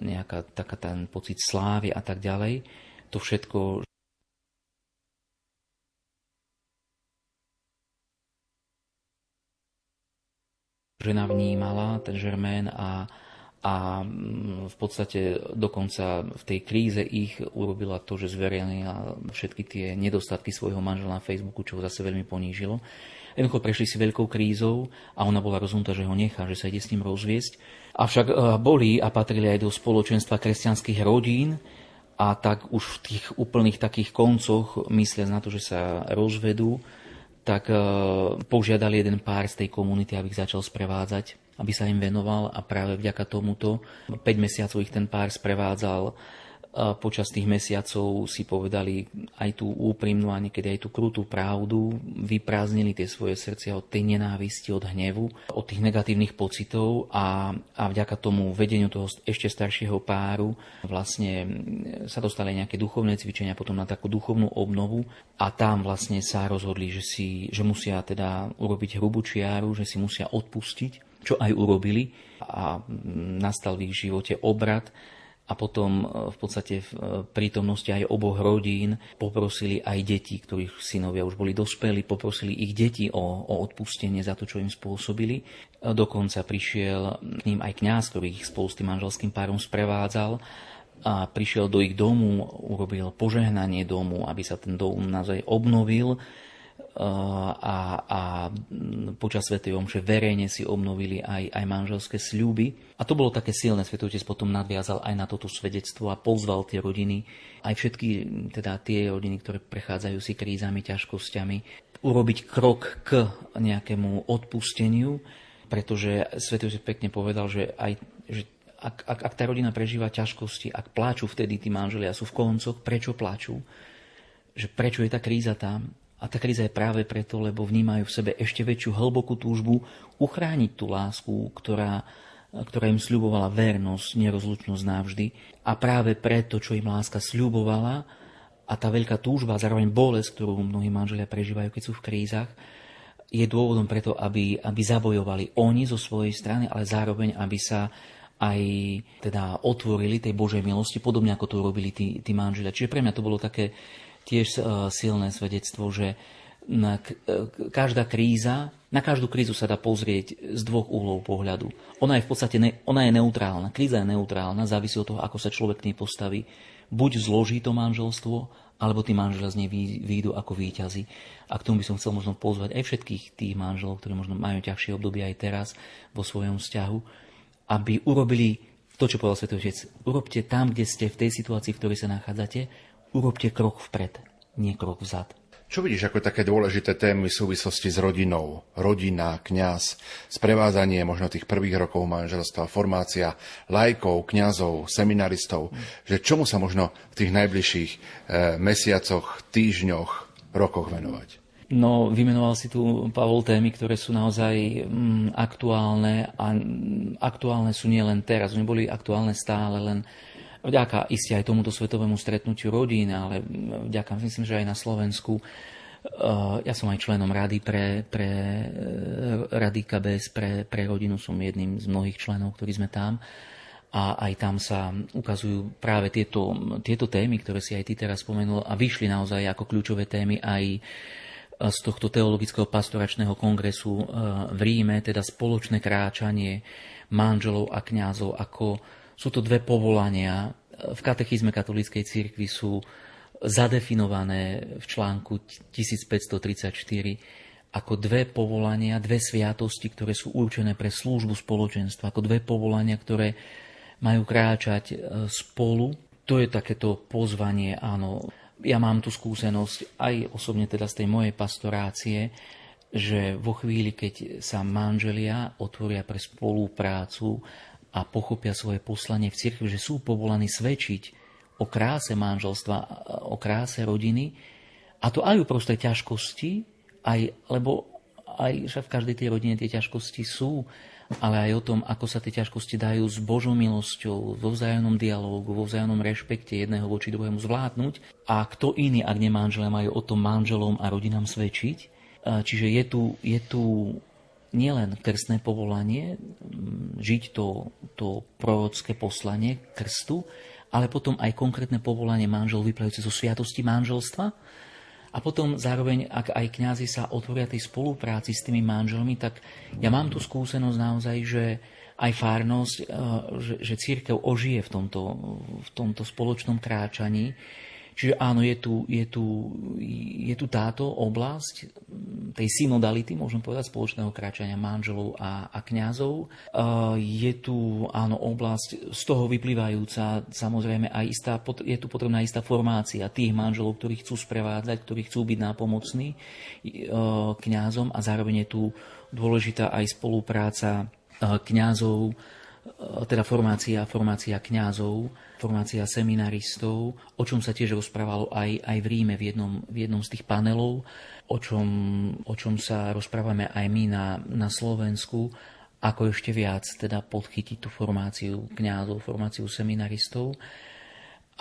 nejaká taká ten pocit slávy a tak ďalej. To všetko žena vnímala, ten Žermén a a mm, v podstate dokonca v tej kríze ich urobila to, že zverejnila všetky tie nedostatky svojho manžela na Facebooku, čo ho zase veľmi ponížilo. Jednoducho prešli si veľkou krízou a ona bola rozhodnutá, že ho nechá, že sa ide s ním rozviesť. Avšak e, boli a patrili aj do spoločenstva kresťanských rodín a tak už v tých úplných takých koncoch, myslia na to, že sa rozvedú, tak e, požiadali jeden pár z tej komunity, aby ich začal sprevádzať aby sa im venoval a práve vďaka tomuto 5 mesiacov ich ten pár sprevádzal. A počas tých mesiacov si povedali aj tú úprimnú a niekedy aj tú krutú pravdu, vyprázdnili tie svoje srdcia od tej nenávisti, od hnevu, od tých negatívnych pocitov a, a vďaka tomu vedeniu toho ešte staršieho páru vlastne sa dostali nejaké duchovné cvičenia potom na takú duchovnú obnovu a tam vlastne sa rozhodli, že, si, že musia teda urobiť hrubú čiaru, že si musia odpustiť čo aj urobili a nastal v ich živote obrad a potom e, v podstate v e, prítomnosti aj oboch rodín poprosili aj deti, ktorých synovia už boli dospeli, poprosili ich deti o, o odpustenie za to, čo im spôsobili. E, dokonca prišiel k ním aj kňaz, ktorý ich spolu s tým manželským párom sprevádzal a prišiel do ich domu, urobil požehnanie domu, aby sa ten dom naozaj obnovil a, a počas Svetej Omše verejne si obnovili aj, aj manželské sľuby. A to bolo také silné. Svetý Otec potom nadviazal aj na toto svedectvo a pozval tie rodiny, aj všetky teda tie rodiny, ktoré prechádzajú si krízami, ťažkosťami, urobiť krok k nejakému odpusteniu, pretože Svetý Otec pekne povedal, že aj že ak, ak, ak tá rodina prežíva ťažkosti, ak pláču vtedy tí manželia sú v koncoch, prečo pláču? Že prečo je tá kríza tam? A tá kríza je práve preto, lebo vnímajú v sebe ešte väčšiu hlbokú túžbu uchrániť tú lásku, ktorá, ktorá im sľubovala vernosť, nerozlučnosť navždy. A práve preto, čo im láska sľubovala, a tá veľká túžba, zároveň bolesť, ktorú mnohí manželia prežívajú, keď sú v krízach, je dôvodom preto, aby, aby zabojovali oni zo svojej strany, ale zároveň, aby sa aj teda otvorili tej Božej milosti, podobne ako to urobili tí, tí manželia. Čiže pre mňa to bolo také tiež e, silné svedectvo, že na e, každá kríza, na každú krízu sa dá pozrieť z dvoch uhlov pohľadu. Ona je v podstate ne, ona je neutrálna. Kríza je neutrálna, závisí od toho, ako sa človek k nej postaví. Buď zloží to manželstvo, alebo tí manželia z nej výjdu ako výťazí. A k tomu by som chcel možno pozvať aj všetkých tých manželov, ktorí možno majú ťažšie obdobie aj teraz vo svojom vzťahu, aby urobili to, čo povedal Svetý. Urobte tam, kde ste v tej situácii, v ktorej sa nachádzate, urobte krok vpred, nie krok vzad. Čo vidíš ako také dôležité témy v súvislosti s rodinou? Rodina, kňaz, sprevádzanie možno tých prvých rokov manželstva, formácia lajkov, kňazov, seminaristov. Že čomu sa možno v tých najbližších e, mesiacoch, týždňoch, rokoch venovať? No, vymenoval si tu, Pavol, témy, ktoré sú naozaj mm, aktuálne a aktuálne sú nie len teraz, oni boli aktuálne stále, len vďaka isté aj tomuto svetovému stretnutiu rodín, ale vďaka myslím, že aj na Slovensku ja som aj členom rady pre, pre rady KBS pre, pre rodinu, som jedným z mnohých členov, ktorí sme tam. A aj tam sa ukazujú práve tieto, tieto témy, ktoré si aj ty teraz spomenul a vyšli naozaj ako kľúčové témy aj z tohto teologického pastoračného kongresu v Ríme, teda spoločné kráčanie manželov a kňazov, ako sú to dve povolania. V katechizme katolíckej cirkvi sú zadefinované v článku 1534 ako dve povolania, dve sviatosti, ktoré sú určené pre službu spoločenstva, ako dve povolania, ktoré majú kráčať e, spolu. To je takéto pozvanie, áno. Ja mám tu skúsenosť aj osobne teda z tej mojej pastorácie, že vo chvíli, keď sa manželia otvoria pre spoluprácu a pochopia svoje poslanie v cirkvi, že sú povolaní svedčiť o kráse manželstva, o kráse rodiny, a to aj uprostred ťažkosti, aj, lebo aj že v každej tej rodine tie ťažkosti sú, ale aj o tom, ako sa tie ťažkosti dajú s Božou milosťou, vo vzájomnom dialógu, vo vzájomnom rešpekte jedného voči druhému zvládnuť. A kto iný, ak nemanželé, majú o tom manželom a rodinám svedčiť. Čiže je tu, je tu nielen krstné povolanie, žiť to, to prorocké poslanie krstu, ale potom aj konkrétne povolanie manžel vyplajúce zo sviatosti manželstva. A potom zároveň, ak aj kňazi sa otvoria tej spolupráci s tými manželmi, tak ja mám tu skúsenosť naozaj, že aj fárnosť, eh, že, že církev ožije v tomto, v tomto spoločnom kráčaní, Čiže áno, je tu, je tu, je tu táto oblasť tej synodality, môžem povedať, spoločného kráčania manželov a, a kňazov. Je tu, áno, oblasť z toho vyplývajúca, samozrejme, aj istá, je tu potrebná istá formácia tých manželov, ktorí chcú sprevádzať, ktorí chcú byť nápomocní kňazom a zároveň je tu dôležitá aj spolupráca kňazov, teda formácia, formácia kňazov, formácia seminaristov, o čom sa tiež rozprávalo aj, aj v Ríme v jednom, v jednom z tých panelov, o čom, o čom sa rozprávame aj my na, na Slovensku, ako ešte viac teda podchytiť tú formáciu kňazov, formáciu seminaristov.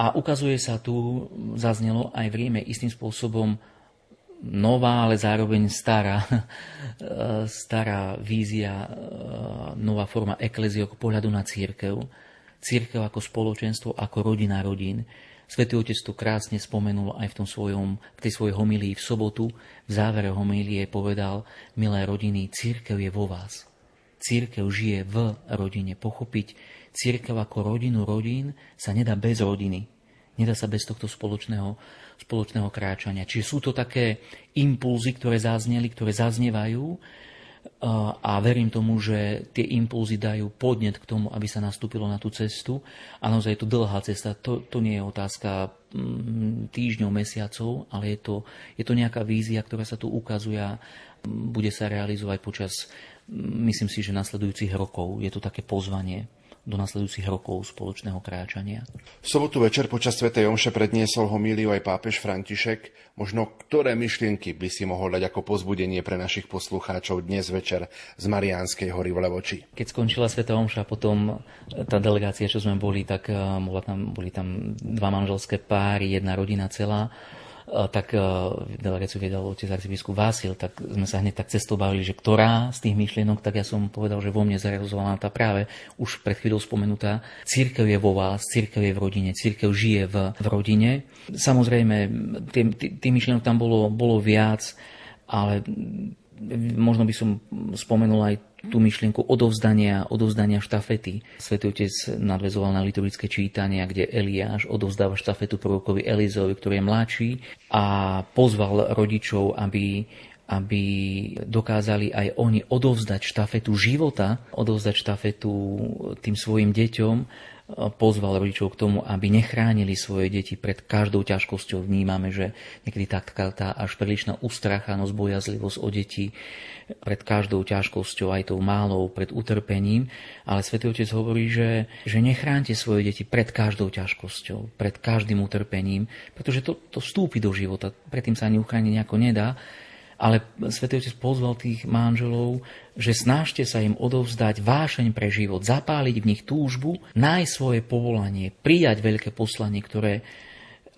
A ukazuje sa tu, zaznelo aj v Ríme istým spôsobom nová, ale zároveň stará, stará vízia, nová forma eklezie pohľadu na církev církev ako spoločenstvo, ako rodina rodín. Svetý Otec to krásne spomenul aj v, tom svojom, v tej svojej homílii v sobotu. V závere homílie povedal, milé rodiny, církev je vo vás. Církev žije v rodine. Pochopiť církev ako rodinu rodín sa nedá bez rodiny. Nedá sa bez tohto spoločného, spoločného kráčania. Čiže sú to také impulzy, ktoré zazneli, ktoré zaznievajú a verím tomu, že tie impulzy dajú podnet k tomu, aby sa nastúpilo na tú cestu. A naozaj je to dlhá cesta, to, to nie je otázka mm, týždňov, mesiacov, ale je to, je to nejaká vízia, ktorá sa tu ukazuje a bude sa realizovať počas, mm, myslím si, že nasledujúcich rokov. Je to také pozvanie do nasledujúcich rokov spoločného kráčania. V sobotu večer počas Sv. Omše predniesol homíliu aj pápež František. Možno ktoré myšlienky by si mohol dať ako pozbudenie pre našich poslucháčov dnes večer z Mariánskej hory v Levoči? Keď skončila Sv. Omša, potom tá delegácia, čo sme boli, tak eh, tam, boli tam dva manželské páry, jedna rodina celá tak delegáciu viedal otec arcibiskup Vásil, tak sme sa hneď tak cestou bavili, že ktorá z tých myšlienok, tak ja som povedal, že vo mne zarealizovala tá práve už pred chvíľou spomenutá. Církev je vo vás, církev je v rodine, církev žije v, v rodine. Samozrejme, tých myšlienok tam bolo, bolo viac, ale možno by som spomenul aj tú myšlienku odovzdania, odovzdania štafety. Svetý Otec nadvezoval na liturgické čítania, kde Eliáš odovzdáva štafetu prorokovi Elizovi, ktorý je mladší a pozval rodičov, aby aby dokázali aj oni odovzdať štafetu života, odovzdať štafetu tým svojim deťom, pozval rodičov k tomu, aby nechránili svoje deti pred každou ťažkosťou. Vnímame, že niekedy taká tá až prílišná ustrachanosť, bojazlivosť o deti pred každou ťažkosťou, aj tou málou, pred utrpením. Ale Svetý Otec hovorí, že, že nechránte svoje deti pred každou ťažkosťou, pred každým utrpením, pretože to, to vstúpi do života. Predtým sa ani uchrániť nejako nedá. Ale Svetý Otec pozval tých manželov, že snažte sa im odovzdať vášeň pre život, zapáliť v nich túžbu, nájsť svoje povolanie, prijať veľké poslanie, ktoré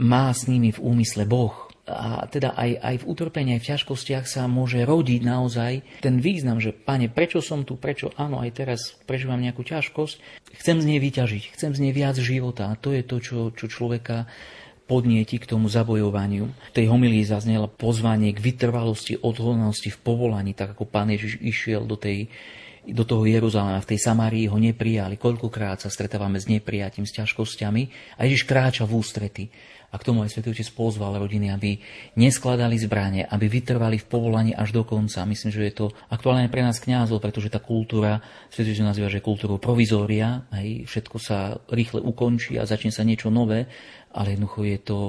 má s nimi v úmysle Boh. A teda aj, aj v utrpení, aj v ťažkostiach sa môže rodiť naozaj ten význam, že pane, prečo som tu, prečo áno, aj teraz prežívam nejakú ťažkosť, chcem z nej vyťažiť, chcem z nej viac života. A to je to, čo, čo človeka podnieti k tomu zabojovaniu. V tej homilii zaznela pozvanie k vytrvalosti, odhodnosti v povolaní, tak ako pán Ježiš išiel do tej do toho Jeruzalema, v tej Samárii ho neprijali. Koľkokrát sa stretávame s neprijatím, s ťažkosťami a Ježiš kráča v ústrety. A k tomu aj Svetý Otec pozval rodiny, aby neskladali zbranie, aby vytrvali v povolaní až do konca. Myslím, že je to aktuálne pre nás kňazov, pretože tá kultúra, Svetý Otec nazýva, že kultúru provizória, hej, všetko sa rýchle ukončí a začne sa niečo nové, ale jednoducho je to,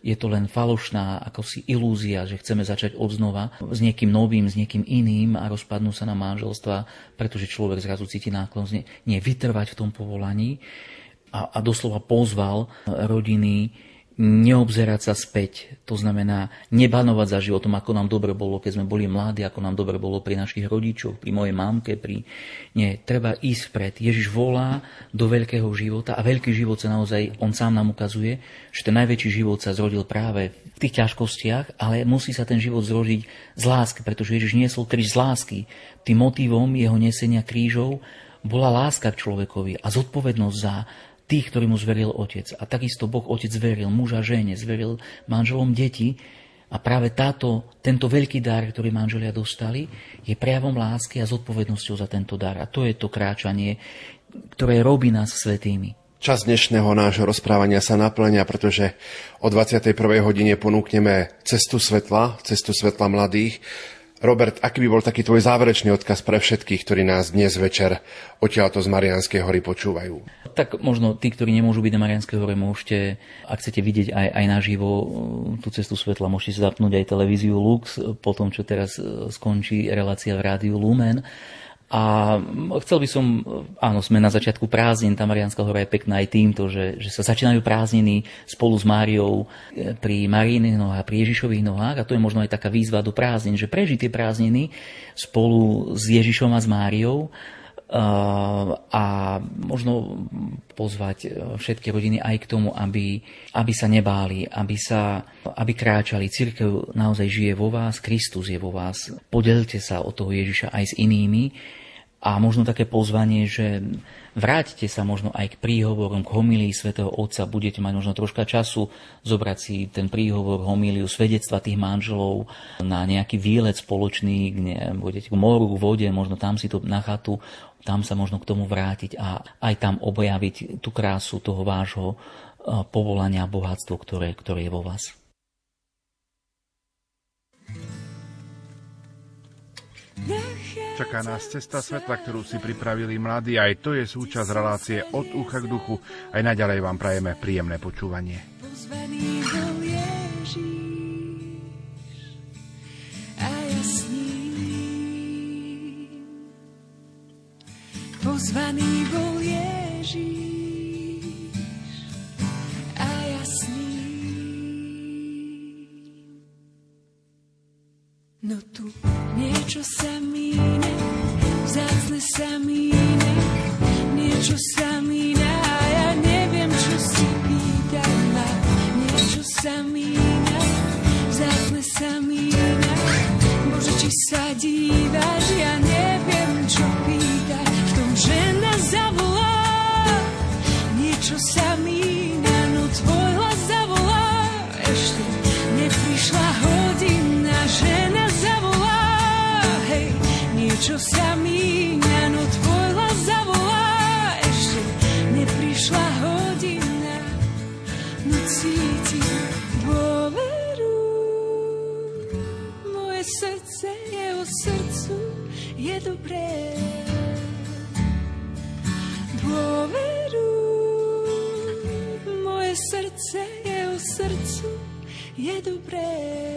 je to len falošná ako si ilúzia, že chceme začať odznova s niekým novým, s niekým iným a rozpadnú sa na manželstva, pretože človek zrazu cíti náklon nie vytrvať v tom povolaní. A, a doslova pozval rodiny neobzerať sa späť. To znamená nebanovať za životom, ako nám dobre bolo, keď sme boli mladí, ako nám dobre bolo pri našich rodičoch, pri mojej mamke. Pri... Nie, treba ísť vpred. Ježiš volá do veľkého života a veľký život sa naozaj, on sám nám ukazuje, že ten najväčší život sa zrodil práve v tých ťažkostiach, ale musí sa ten život zrodiť z lásky, pretože Ježiš niesol kríž z lásky. Tým motivom jeho nesenia krížov bola láska k človekovi a zodpovednosť za, tých, ktorí mu zveril otec. A takisto Boh otec zveril muža žene, zveril manželom deti. A práve táto, tento veľký dar, ktorý manželia dostali, je prejavom lásky a zodpovednosťou za tento dar. A to je to kráčanie, ktoré robí nás svetými. Čas dnešného nášho rozprávania sa naplňa, pretože o 21. hodine ponúkneme cestu svetla, cestu svetla mladých. Robert, aký by bol taký tvoj záverečný odkaz pre všetkých, ktorí nás dnes večer odtiaľto z Marianskej hory počúvajú? tak možno tí, ktorí nemôžu byť na Marianskej hore, môžete, ak chcete vidieť aj, aj naživo uh, tú cestu svetla, môžete zapnúť aj televíziu Lux, po tom, čo teraz uh, skončí relácia v rádiu Lumen. A chcel by som, áno, sme na začiatku prázdnin, tá Marianská hora je pekná aj týmto, že, že sa začínajú prázdniny spolu s Máriou pri Marínych nohách, pri Ježišových nohách a to je možno aj taká výzva do prázdnin, že prežiť tie prázdniny spolu s Ježišom a s Máriou a možno pozvať e, všetky rodiny aj k tomu, aby, aby sa nebáli, aby, sa, aby kráčali. Církev naozaj žije vo vás, Kristus je vo vás. Podelte sa o toho Ježiša aj s inými a možno také pozvanie, že vráťte sa možno aj k príhovorom, k homílii svätého Otca, budete mať možno troška času zobrať si ten príhovor, homíliu, svedectva tých manželov na nejaký výlet spoločný, kde budete k moru, k vode, možno tam si to na chatu tam sa možno k tomu vrátiť a aj tam objaviť tú krásu toho vášho eh, povolania a bohatstvo, ktoré, ktoré je vo vás. Čaká nás cesta svetla, ktorú si pripravili mladí. Aj to je súčasť relácie od ucha k duchu. Aj naďalej vám prajeme príjemné počúvanie. Pozvaný pozvaný bol Ježíš No tu niečo sa míne, vzácne sa míne, niečo sa míne a ja neviem, čo si pýtam ma. Niečo sa míne, vzácne sa míne, Bože, či sa dívaš, ja neviem, čo pýtať žena zavolá, niečo sa míňa, niečo sa míňa, no tvoj hlas zavolá. Ešte neprišla hodina, no cítim dôveru. Moje srdce je o srdcu, je dobré dôveru. Moje srdce je o srdcu, je dobré.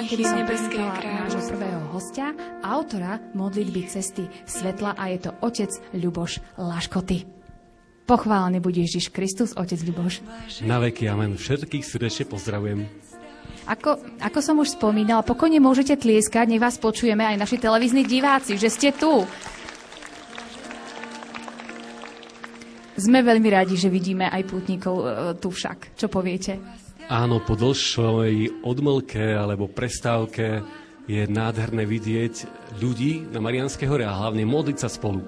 Je som privítala nášho prvého hostia, autora modlitby cesty svetla a je to otec Ľuboš Laškoty. Pochválený bude Ježiš Kristus, otec Ľuboš. Na veky amen. Všetkých srdečne pozdravujem. Ako, ako som už spomínala, pokojne môžete tlieskať, nech vás počujeme aj naši televízni diváci, že ste tu. Sme veľmi radi, že vidíme aj pútnikov e, tu však. Čo poviete? Áno, po dlhšej odmlke alebo prestávke je nádherné vidieť ľudí na Marianskej hore a hlavne modliť sa spolu.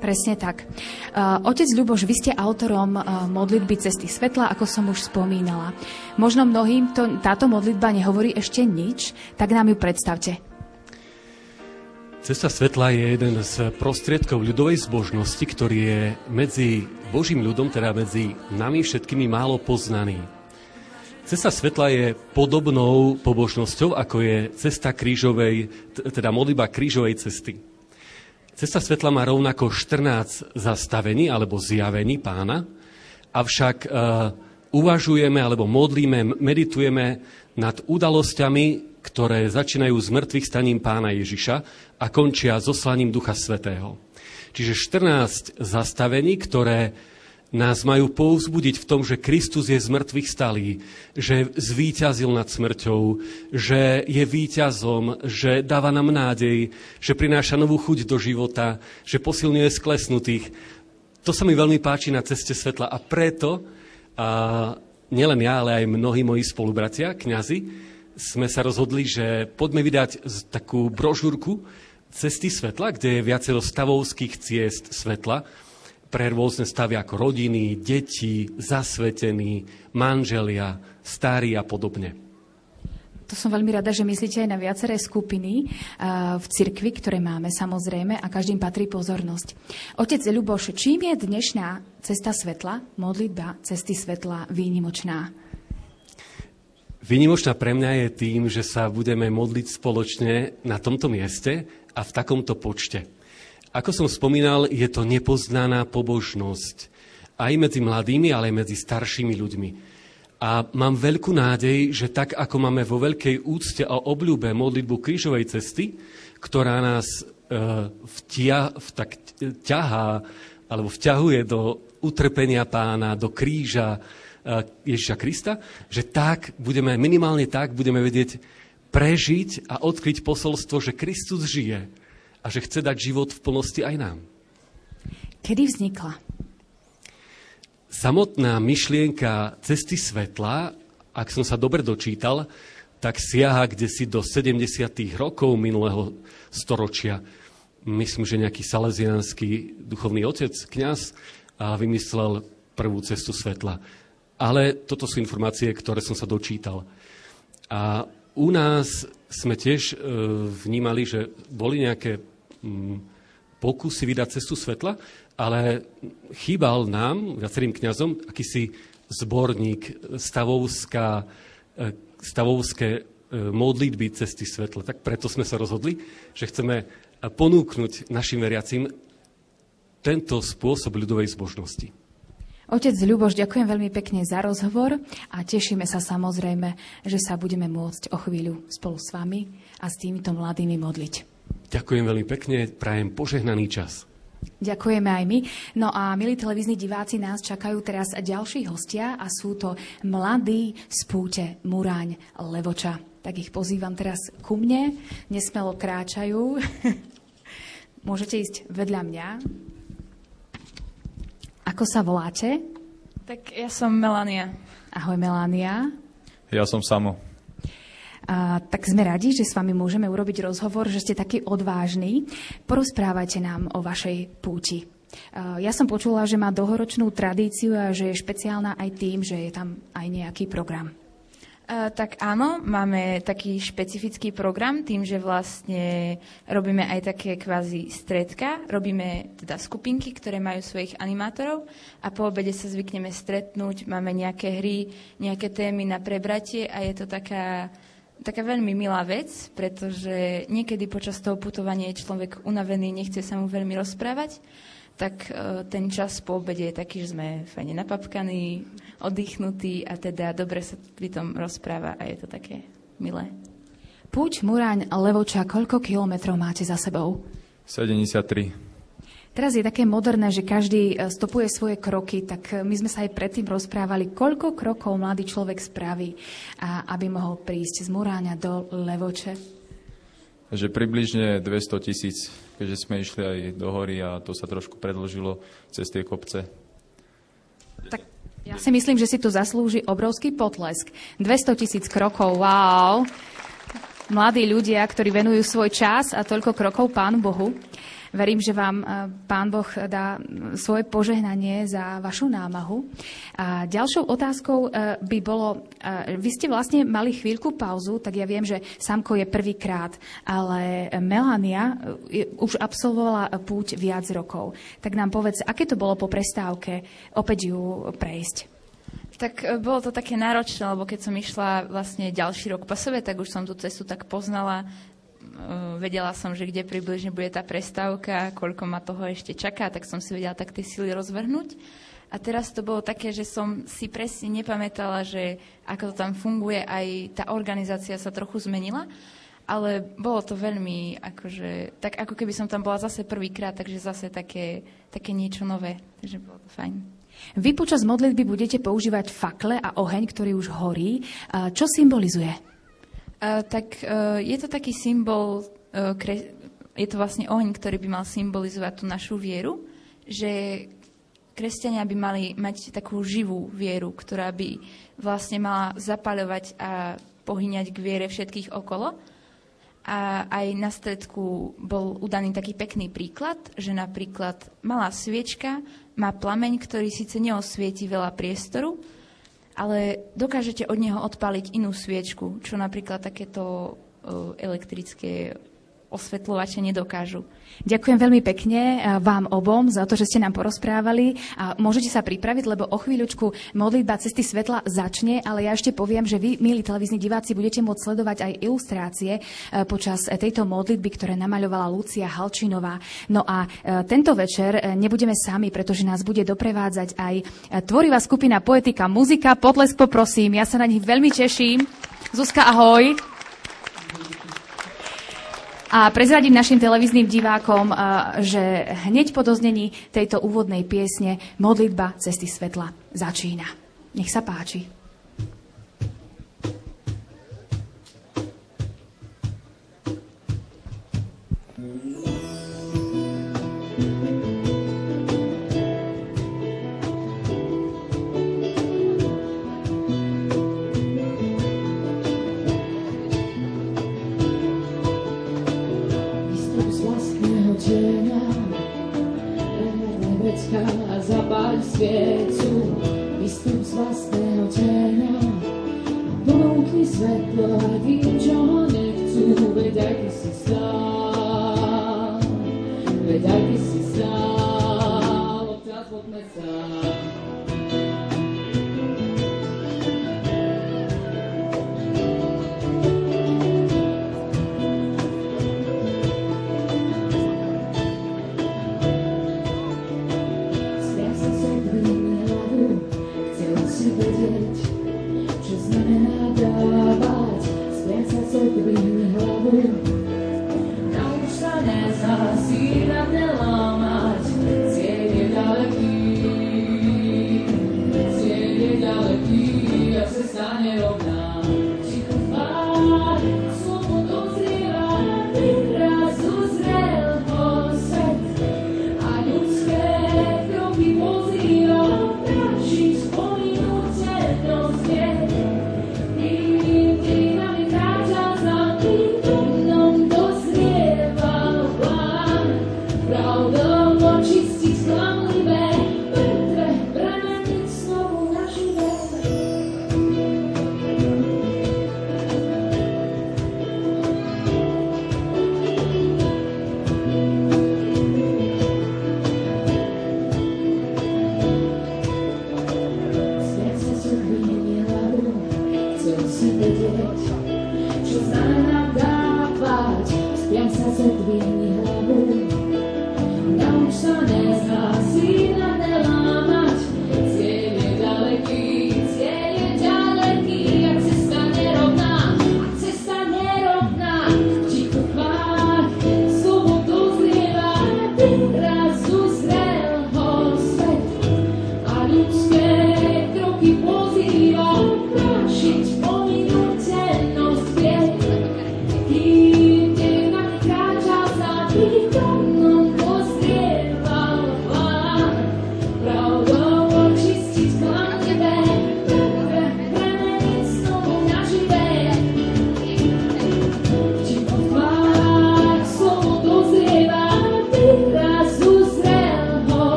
Presne tak. Uh, Otec Ľuboš, vy ste autorom uh, modlitby Cesty svetla, ako som už spomínala. Možno mnohým to, táto modlitba nehovorí ešte nič, tak nám ju predstavte. Cesta svetla je jeden z prostriedkov ľudovej zbožnosti, ktorý je medzi Božím ľudom, teda medzi nami všetkými málo poznaný. Cesta svetla je podobnou pobožnosťou, ako je cesta krížovej, teda modliba krížovej cesty. Cesta svetla má rovnako 14 zastavení alebo zjavení pána, avšak e, uvažujeme alebo modlíme, meditujeme nad udalosťami, ktoré začínajú s mŕtvych staním pána Ježiša a končia zoslaním Ducha Svetého. Čiže 14 zastavení, ktoré nás majú povzbudiť v tom, že Kristus je z mŕtvych stalý, že zvíťazil nad smrťou, že je víťazom, že dáva nám nádej, že prináša novú chuť do života, že posilňuje sklesnutých. To sa mi veľmi páči na ceste svetla a preto, a nielen ja, ale aj mnohí moji spolubratia, kňazi, sme sa rozhodli, že poďme vydať takú brožúrku Cesty svetla, kde je viacero stavovských ciest svetla, pre rôzne stavy ako rodiny, deti, zasvetení, manželia, starí a podobne. To som veľmi rada, že myslíte aj na viaceré skupiny uh, v cirkvi, ktoré máme samozrejme a každým patrí pozornosť. Otec Ľuboš, čím je dnešná cesta svetla, modlitba cesty svetla výnimočná? Vynimočná pre mňa je tým, že sa budeme modliť spoločne na tomto mieste a v takomto počte. Ako som spomínal, je to nepoznaná pobožnosť. Aj medzi mladými, ale aj medzi staršími ľuďmi. A mám veľkú nádej, že tak, ako máme vo veľkej úcte a obľúbe modlitbu krížovej cesty, ktorá nás e, vtia, v, ťahá, alebo vťahuje do utrpenia pána, do kríža e, Ježiša Krista, že tak budeme, minimálne tak budeme vedieť prežiť a odkryť posolstvo, že Kristus žije a že chce dať život v plnosti aj nám. Kedy vznikla? Samotná myšlienka cesty svetla, ak som sa dobre dočítal, tak siaha kde si do 70. rokov minulého storočia. Myslím, že nejaký salesianský duchovný otec, kňaz, a vymyslel prvú cestu svetla. Ale toto sú informácie, ktoré som sa dočítal. A u nás sme tiež e, vnímali, že boli nejaké pokusy vydať cestu svetla, ale chýbal nám, viacerým kňazom, akýsi zborník stavovská, e, stavovské e, modlitby cesty svetla. Tak preto sme sa rozhodli, že chceme ponúknuť našim veriacim tento spôsob ľudovej zbožnosti. Otec Ľuboš, ďakujem veľmi pekne za rozhovor a tešíme sa samozrejme, že sa budeme môcť o chvíľu spolu s vami a s týmito mladými modliť. Ďakujem veľmi pekne, prajem požehnaný čas. Ďakujeme aj my. No a milí televízni diváci, nás čakajú teraz ďalší hostia a sú to mladí z púte Muráň Levoča. Tak ich pozývam teraz ku mne, nesmelo kráčajú. Môžete ísť vedľa mňa. Ako sa voláte? Tak ja som Melania. Ahoj Melania. Ja som Samo. A, tak sme radi, že s vami môžeme urobiť rozhovor, že ste takí odvážni. Porozprávajte nám o vašej púti. Ja som počula, že má dlhoročnú tradíciu a že je špeciálna aj tým, že je tam aj nejaký program. Uh, tak áno, máme taký špecifický program tým, že vlastne robíme aj také kvázi stredka, robíme teda skupinky, ktoré majú svojich animátorov a po obede sa zvykneme stretnúť, máme nejaké hry, nejaké témy na prebratie a je to taká, taká veľmi milá vec, pretože niekedy počas toho putovania je človek unavený, nechce sa mu veľmi rozprávať tak e, ten čas po obede je taký, že sme fajne napapkaní, oddychnutí a teda dobre sa pri tom rozpráva a je to také milé. Púť Muráň Levoča, koľko kilometrov máte za sebou? 73. Teraz je také moderné, že každý e, stopuje svoje kroky, tak e, my sme sa aj predtým rozprávali, koľko krokov mladý človek spraví, aby mohol prísť z Muráňa do Levoče. Že približne 200 tisíc keďže sme išli aj do hory a to sa trošku predlžilo cez tie kopce. Tak ja si myslím, že si tu zaslúži obrovský potlesk. 200 tisíc krokov, wow! Mladí ľudia, ktorí venujú svoj čas a toľko krokov Pánu Bohu. Verím, že vám e, Pán Boh dá svoje požehnanie za vašu námahu. A ďalšou otázkou e, by bolo, vy ste vlastne mali chvíľku pauzu, tak ja viem, že Samko je prvýkrát, ale Melania už absolvovala púť viac rokov. Tak nám povedz, aké to bolo po prestávke opäť ju prejsť? Tak bolo to také náročné, lebo keď som išla vlastne ďalší rok po sebe, tak už som tú cestu tak poznala, Eh, vedela som, že kde približne bude tá prestávka, koľko ma toho ešte čaká, tak som si vedela tak tie sily rozvrhnúť. A teraz to bolo také, že som si presne nepamätala, že ako to tam funguje, aj tá organizácia sa trochu zmenila, ale bolo to veľmi, akože, tak ako keby som tam bola zase prvýkrát, takže zase také, také niečo nové, takže bolo to fajn. Vy počas modlitby budete používať fakle a oheň, ktorý už horí. Čo symbolizuje? Uh, tak uh, je to taký symbol, uh, kre, je to vlastne oheň, ktorý by mal symbolizovať tú našu vieru, že kresťania by mali mať takú živú vieru, ktorá by vlastne mala zapaľovať a pohyňať k viere všetkých okolo. A aj na stredku bol udaný taký pekný príklad, že napríklad malá sviečka má plameň, ktorý síce neosvieti veľa priestoru, ale dokážete od neho odpaliť inú sviečku, čo napríklad takéto elektrické osvetľovače nedokážu. Ďakujem veľmi pekne eh, vám obom za to, že ste nám porozprávali a môžete sa pripraviť, lebo o chvíľučku modlitba cesty svetla začne, ale ja ešte poviem, že vy, milí televízni diváci, budete môcť sledovať aj ilustrácie eh, počas tejto modlitby, ktoré namaľovala Lucia Halčinová. No a eh, tento večer nebudeme sami, pretože nás bude doprevádzať aj tvorivá skupina Poetika Muzika. Potlesk poprosím, ja sa na nich veľmi teším. Zuzka, ahoj. A prezradím našim televíznym divákom, že hneď po doznení tejto úvodnej piesne modlitba cesty svetla začína. Nech sa páči. stvari svijetu Istim sva ste očenja Bukli svetla Viđonek tu Vedaj ti si sam Vedaj ti si sam. Od takvog me sam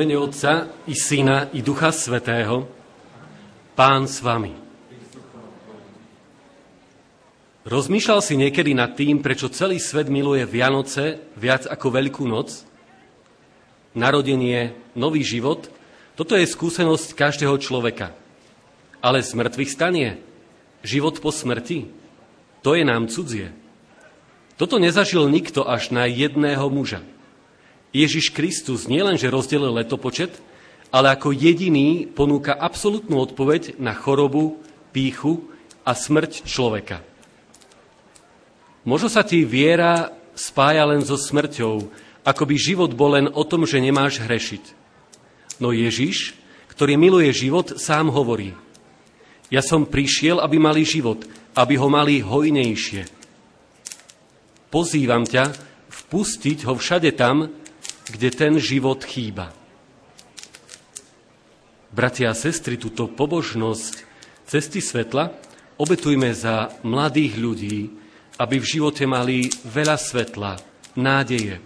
mene Otca i Syna i Ducha Svetého, Pán s vami. Rozmýšľal si niekedy nad tým, prečo celý svet miluje Vianoce viac ako Veľkú noc? Narodenie, nový život, toto je skúsenosť každého človeka. Ale smrtvých stanie, život po smrti, to je nám cudzie. Toto nezažil nikto až na jedného muža. Ježiš Kristus nielenže rozdelil letopočet, ale ako jediný ponúka absolútnu odpoveď na chorobu, píchu a smrť človeka. Možno sa ti viera spája len so smrťou, ako by život bol len o tom, že nemáš hrešiť. No Ježiš, ktorý miluje život, sám hovorí, ja som prišiel, aby mali život, aby ho mali hojnejšie. Pozývam ťa vpustiť ho všade tam, kde ten život chýba. Bratia a sestry, túto pobožnosť cesty svetla obetujme za mladých ľudí, aby v živote mali veľa svetla, nádeje.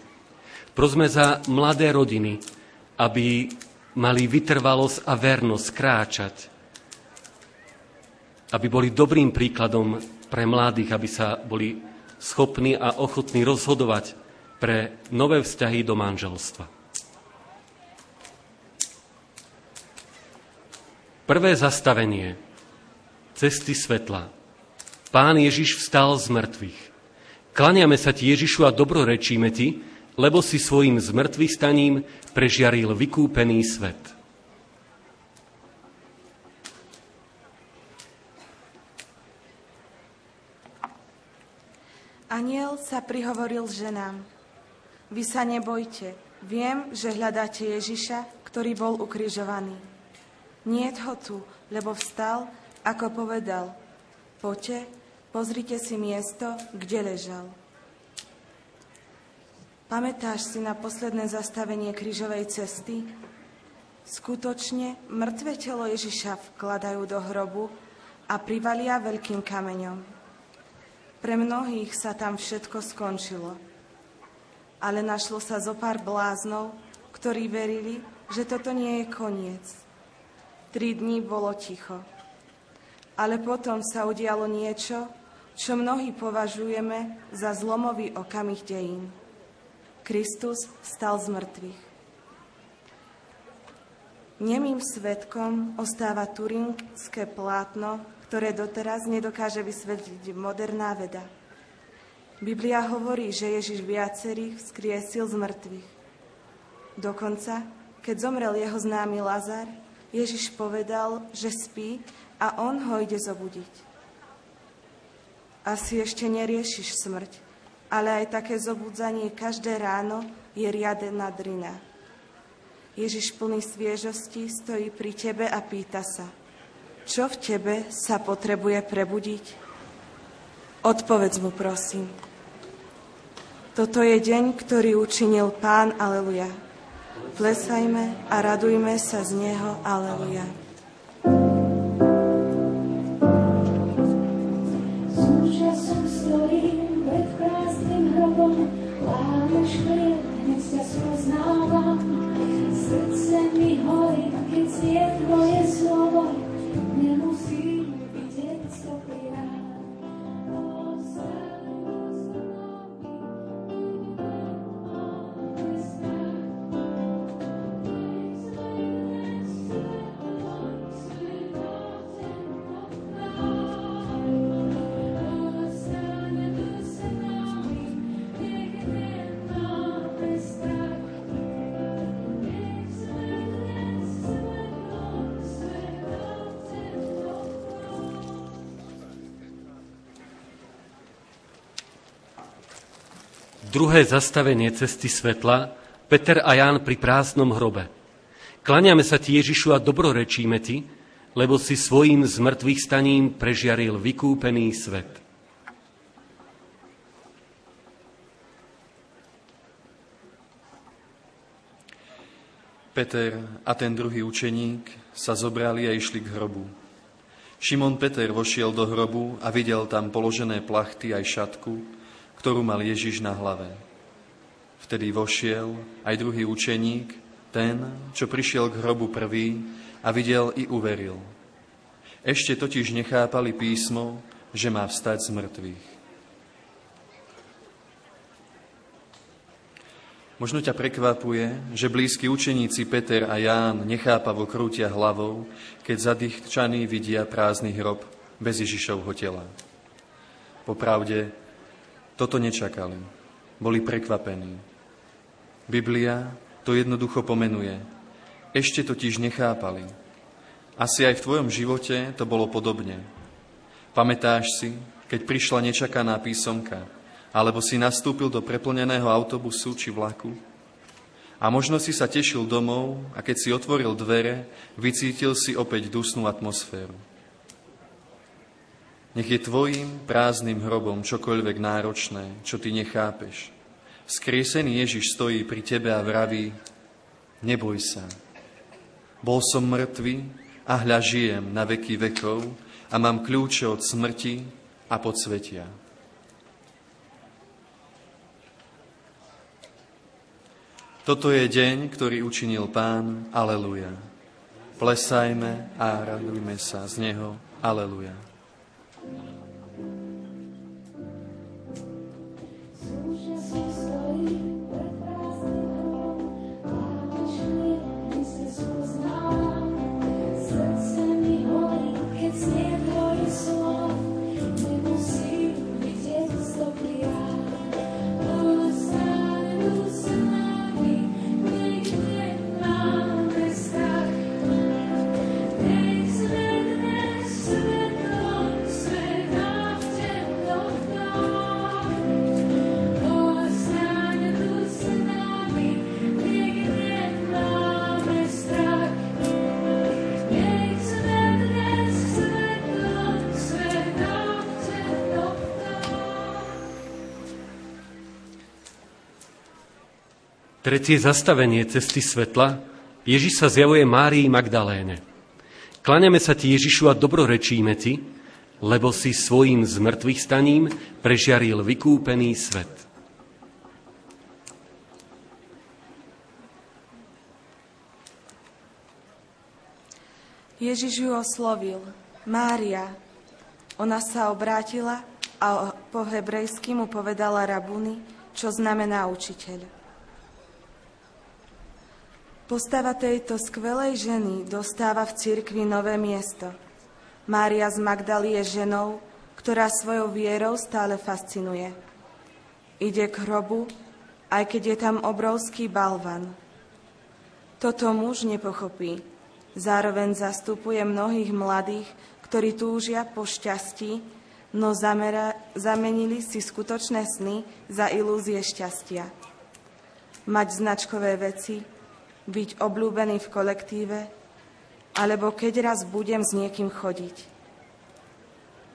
Prosme za mladé rodiny, aby mali vytrvalosť a vernosť kráčať. Aby boli dobrým príkladom pre mladých, aby sa boli schopní a ochotní rozhodovať pre nové vzťahy do manželstva. Prvé zastavenie cesty svetla. Pán Ježiš vstal z mŕtvych. Klaniame sa ti Ježišu a dobrorečíme ti, lebo si svojim zmrtvých staním prežiaril vykúpený svet. Aniel sa prihovoril ženám. Vy sa nebojte, viem, že hľadáte Ježiša, ktorý bol ukrižovaný. Nie ho tu, lebo vstal, ako povedal. Poďte, pozrite si miesto, kde ležal. Pamätáš si na posledné zastavenie krížovej cesty? Skutočne mŕtve telo Ježiša vkladajú do hrobu a privalia veľkým kameňom. Pre mnohých sa tam všetko skončilo ale našlo sa zo pár bláznov, ktorí verili, že toto nie je koniec. Tri dní bolo ticho. Ale potom sa udialo niečo, čo mnohí považujeme za zlomový okamih dejín. Kristus stal z mŕtvych. Nemým svetkom ostáva turingské plátno, ktoré doteraz nedokáže vysvetliť moderná veda. Biblia hovorí, že Ježiš viacerých vzkriesil z mŕtvych. Dokonca, keď zomrel jeho známy Lazar, Ježiš povedal, že spí a on ho ide zobudiť. Asi ešte neriešiš smrť, ale aj také zobudzanie každé ráno je riadená drina. Ježiš plný sviežosti stojí pri tebe a pýta sa, čo v tebe sa potrebuje prebudiť? Odpovedz mu, prosím. Toto je deň, ktorý učinil Pán, aleluja. Plesajme a radujme sa z Neho, aleluja. Druhé zastavenie cesty svetla, Peter a Ján pri prázdnom hrobe. Klaniame sa ti Ježišu a dobrorečíme ti, lebo si svojim zmrtvých staním prežiaril vykúpený svet. Peter a ten druhý učeník sa zobrali a išli k hrobu. Šimon Peter vošiel do hrobu a videl tam položené plachty aj šatku, ktorú mal Ježiš na hlave. Vtedy vošiel aj druhý učeník, ten, čo prišiel k hrobu prvý a videl i uveril. Ešte totiž nechápali písmo, že má vstať z mŕtvych. Možno ťa prekvapuje, že blízki učeníci Peter a Ján nechápavo krútia hlavou, keď zadýchčaní vidia prázdny hrob bez Ježišovho tela. Popravde, toto nečakali. Boli prekvapení. Biblia to jednoducho pomenuje. Ešte totiž nechápali. Asi aj v tvojom živote to bolo podobne. Pamätáš si, keď prišla nečakaná písomka, alebo si nastúpil do preplneného autobusu či vlaku a možno si sa tešil domov a keď si otvoril dvere, vycítil si opäť dusnú atmosféru. Nech je tvojim prázdnym hrobom čokoľvek náročné, čo ty nechápeš. Skriesený Ježiš stojí pri tebe a vraví, neboj sa. Bol som mŕtvy a hľa žijem na veky vekov a mám kľúče od smrti a podsvetia. Toto je deň, ktorý učinil Pán. Aleluja. Plesajme a radujme sa z Neho. Aleluja. Tretie zastavenie cesty svetla Ježiš sa zjavuje Márii Magdaléne. Kláňame sa ti Ježišu a dobrorečíme ti, lebo si svojim zmrtvých staním prežiaril vykúpený svet. Ježiš ju oslovil. Mária. Ona sa obrátila a po hebrejsky mu povedala rabuni, čo znamená učiteľ. Postava tejto skvelej ženy dostáva v cirkvi nové miesto. Mária z Magdaly je ženou, ktorá svojou vierou stále fascinuje. Ide k hrobu, aj keď je tam obrovský balvan. Toto muž nepochopí. Zároveň zastupuje mnohých mladých, ktorí túžia po šťastí, no zamera, zamenili si skutočné sny za ilúzie šťastia. Mať značkové veci, byť obľúbený v kolektíve, alebo keď raz budem s niekým chodiť.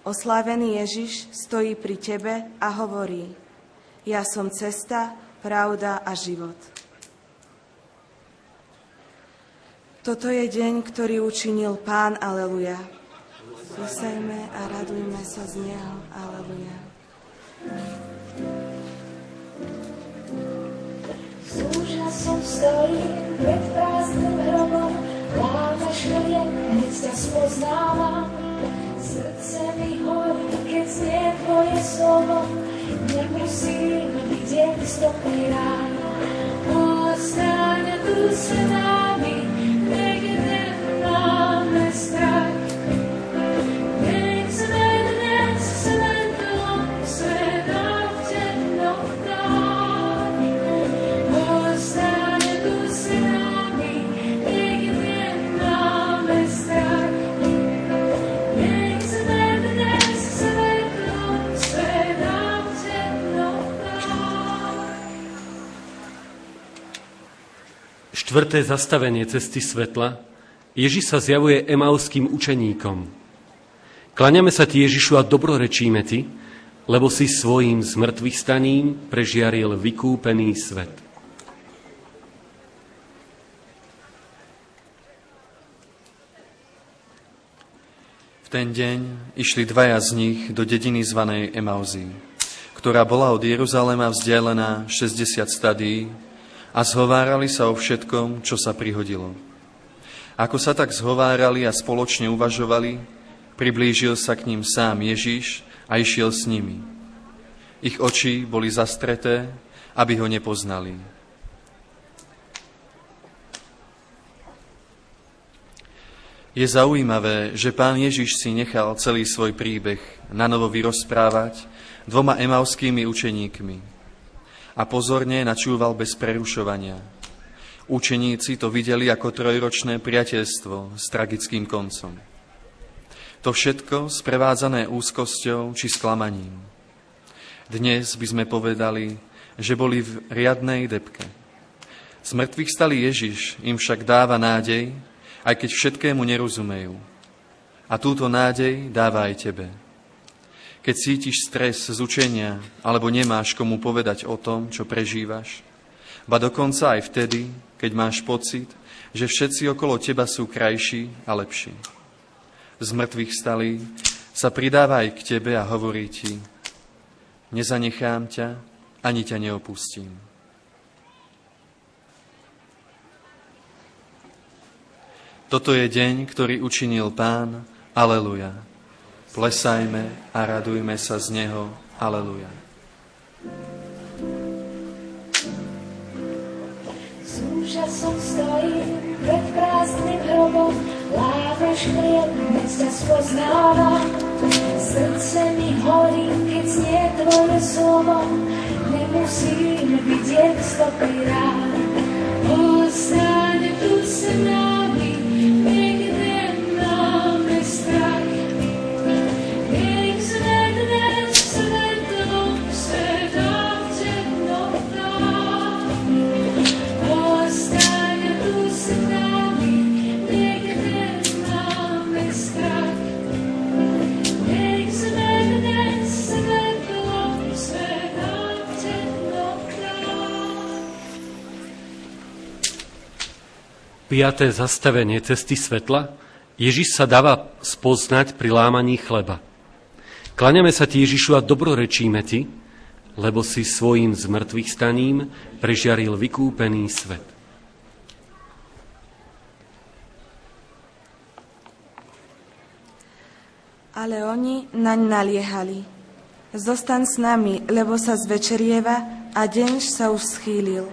Oslávený Ježiš stojí pri tebe a hovorí, ja som cesta, pravda a život. Toto je deň, ktorý učinil Pán, aleluja. Vysejme a radujme sa z Neho, aleluja. S úžasom stojím pred prázdnym hrobom, láme šmerie, hneď ťa spoznávam. Srdce mi horí, keď znie tvoje slovo, nemusím vidieť stopy ráno. Ostane tu s nami, Štvrté zastavenie cesty svetla. Ježiš sa zjavuje emauským učeníkom. Klaňame sa ti Ježišu a dobrorečíme ti, lebo si svojím zmrtvých staním prežiaril vykúpený svet. V ten deň išli dvaja z nich do dediny zvanej Emauzy, ktorá bola od Jeruzalema vzdialená 60 stadí a zhovárali sa o všetkom, čo sa prihodilo. Ako sa tak zhovárali a spoločne uvažovali, priblížil sa k ním sám Ježiš a išiel s nimi. Ich oči boli zastreté, aby ho nepoznali. Je zaujímavé, že pán Ježiš si nechal celý svoj príbeh na novo vyrozprávať dvoma emauskými učeníkmi, a pozorne načúval bez prerušovania. Učeníci to videli ako trojročné priateľstvo s tragickým koncom. To všetko sprevádzané úzkosťou či sklamaním. Dnes by sme povedali, že boli v riadnej depke. Z mŕtvych stali Ježiš im však dáva nádej, aj keď všetkému nerozumejú. A túto nádej dáva aj tebe. Keď cítiš stres z učenia alebo nemáš komu povedať o tom, čo prežívaš, ba dokonca aj vtedy, keď máš pocit, že všetci okolo teba sú krajší a lepší. Z mŕtvych stalí sa pridáva aj k tebe a hovorí ti, nezanechám ťa, ani ťa neopustím. Toto je deň, ktorý učinil Pán. Aleluja. Plesajme a radujme sa z Neho. Aleluja. S úžasom stojím pred prázdnym hrobom, lávaš chlieb, keď sa spoznávam. Srdce mi horí, keď znie tvoje slovo, nemusím vidieť stopy rád. Ostaň tu s nami, Piaté zastavenie cesty svetla. Ježiš sa dáva spoznať pri lámaní chleba. Klaňame sa ti, Ježišu, a dobrorečíme ti, lebo si svojim zmrtvých staním prežiaril vykúpený svet. Ale oni naň naliehali. Zostan s nami, lebo sa zvečerieva a deň sa už schýlil.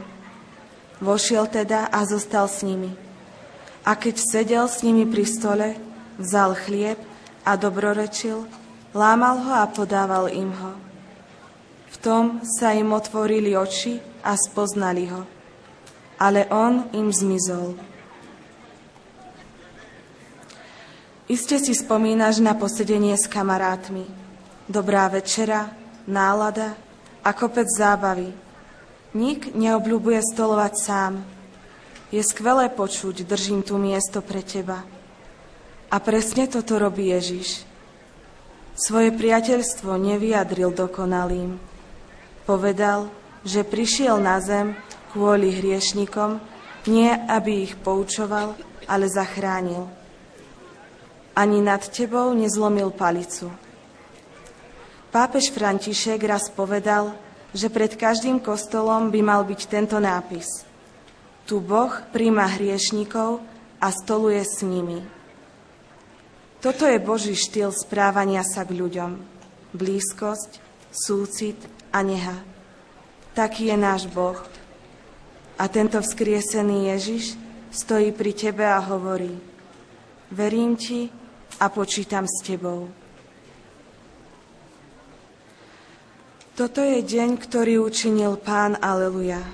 Vošiel teda a zostal s nimi. A keď sedel s nimi pri stole, vzal chlieb a dobrorečil, lámal ho a podával im ho. V tom sa im otvorili oči a spoznali ho. Ale on im zmizol. Iste si spomínaš na posedenie s kamarátmi. Dobrá večera, nálada a kopec zábavy. Nik neobľúbuje stolovať sám. Je skvelé počuť, držím tu miesto pre teba. A presne toto robí Ježiš. Svoje priateľstvo nevyjadril dokonalým. Povedal, že prišiel na zem kvôli hriešnikom, nie aby ich poučoval, ale zachránil ani nad tebou nezlomil palicu. Pápež František raz povedal, že pred každým kostolom by mal byť tento nápis. Tu Boh príjma hriešnikov a stoluje s nimi. Toto je Boží štýl správania sa k ľuďom. Blízkosť, súcit a neha. Taký je náš Boh. A tento vzkriesený Ježiš stojí pri tebe a hovorí, verím ti, a počítam s Tebou. Toto je deň, ktorý učinil Pán, aleluja.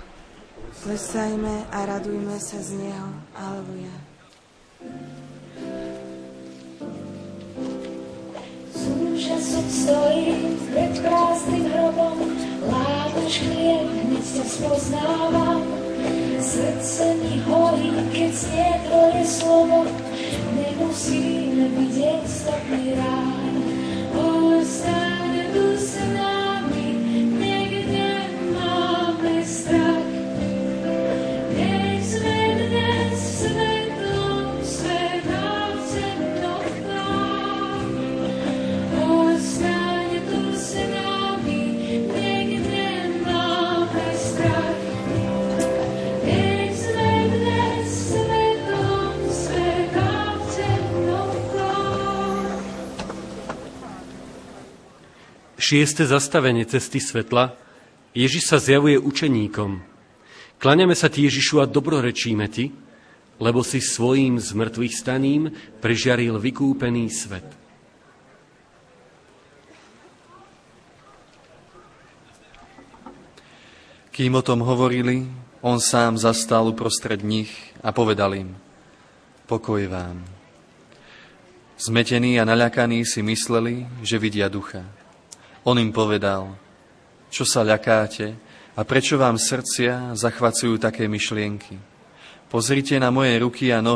Plesajme a radujme sa z Neho, aleluja. Úžasok stojí pred prázdnym hrobom, látaš chlieb, hneď ťa spoznávam. Srdce mi horí, keď znie tvoje slovo, nemusíme vidieť stopný rád. Ostane Šieste zastavenie cesty svetla. Ježiš sa zjavuje učeníkom. Kláňame sa ti Ježišu a dobrorečíme ti, lebo si svojím zmrtvých staním prežiaril vykúpený svet. Kým o tom hovorili, on sám zastal uprostred nich a povedal im, pokoj vám. Zmetení a naľakaní si mysleli, že vidia ducha. On im povedal, čo sa ľakáte a prečo vám srdcia zachvacujú také myšlienky. Pozrite na moje ruky a nohy,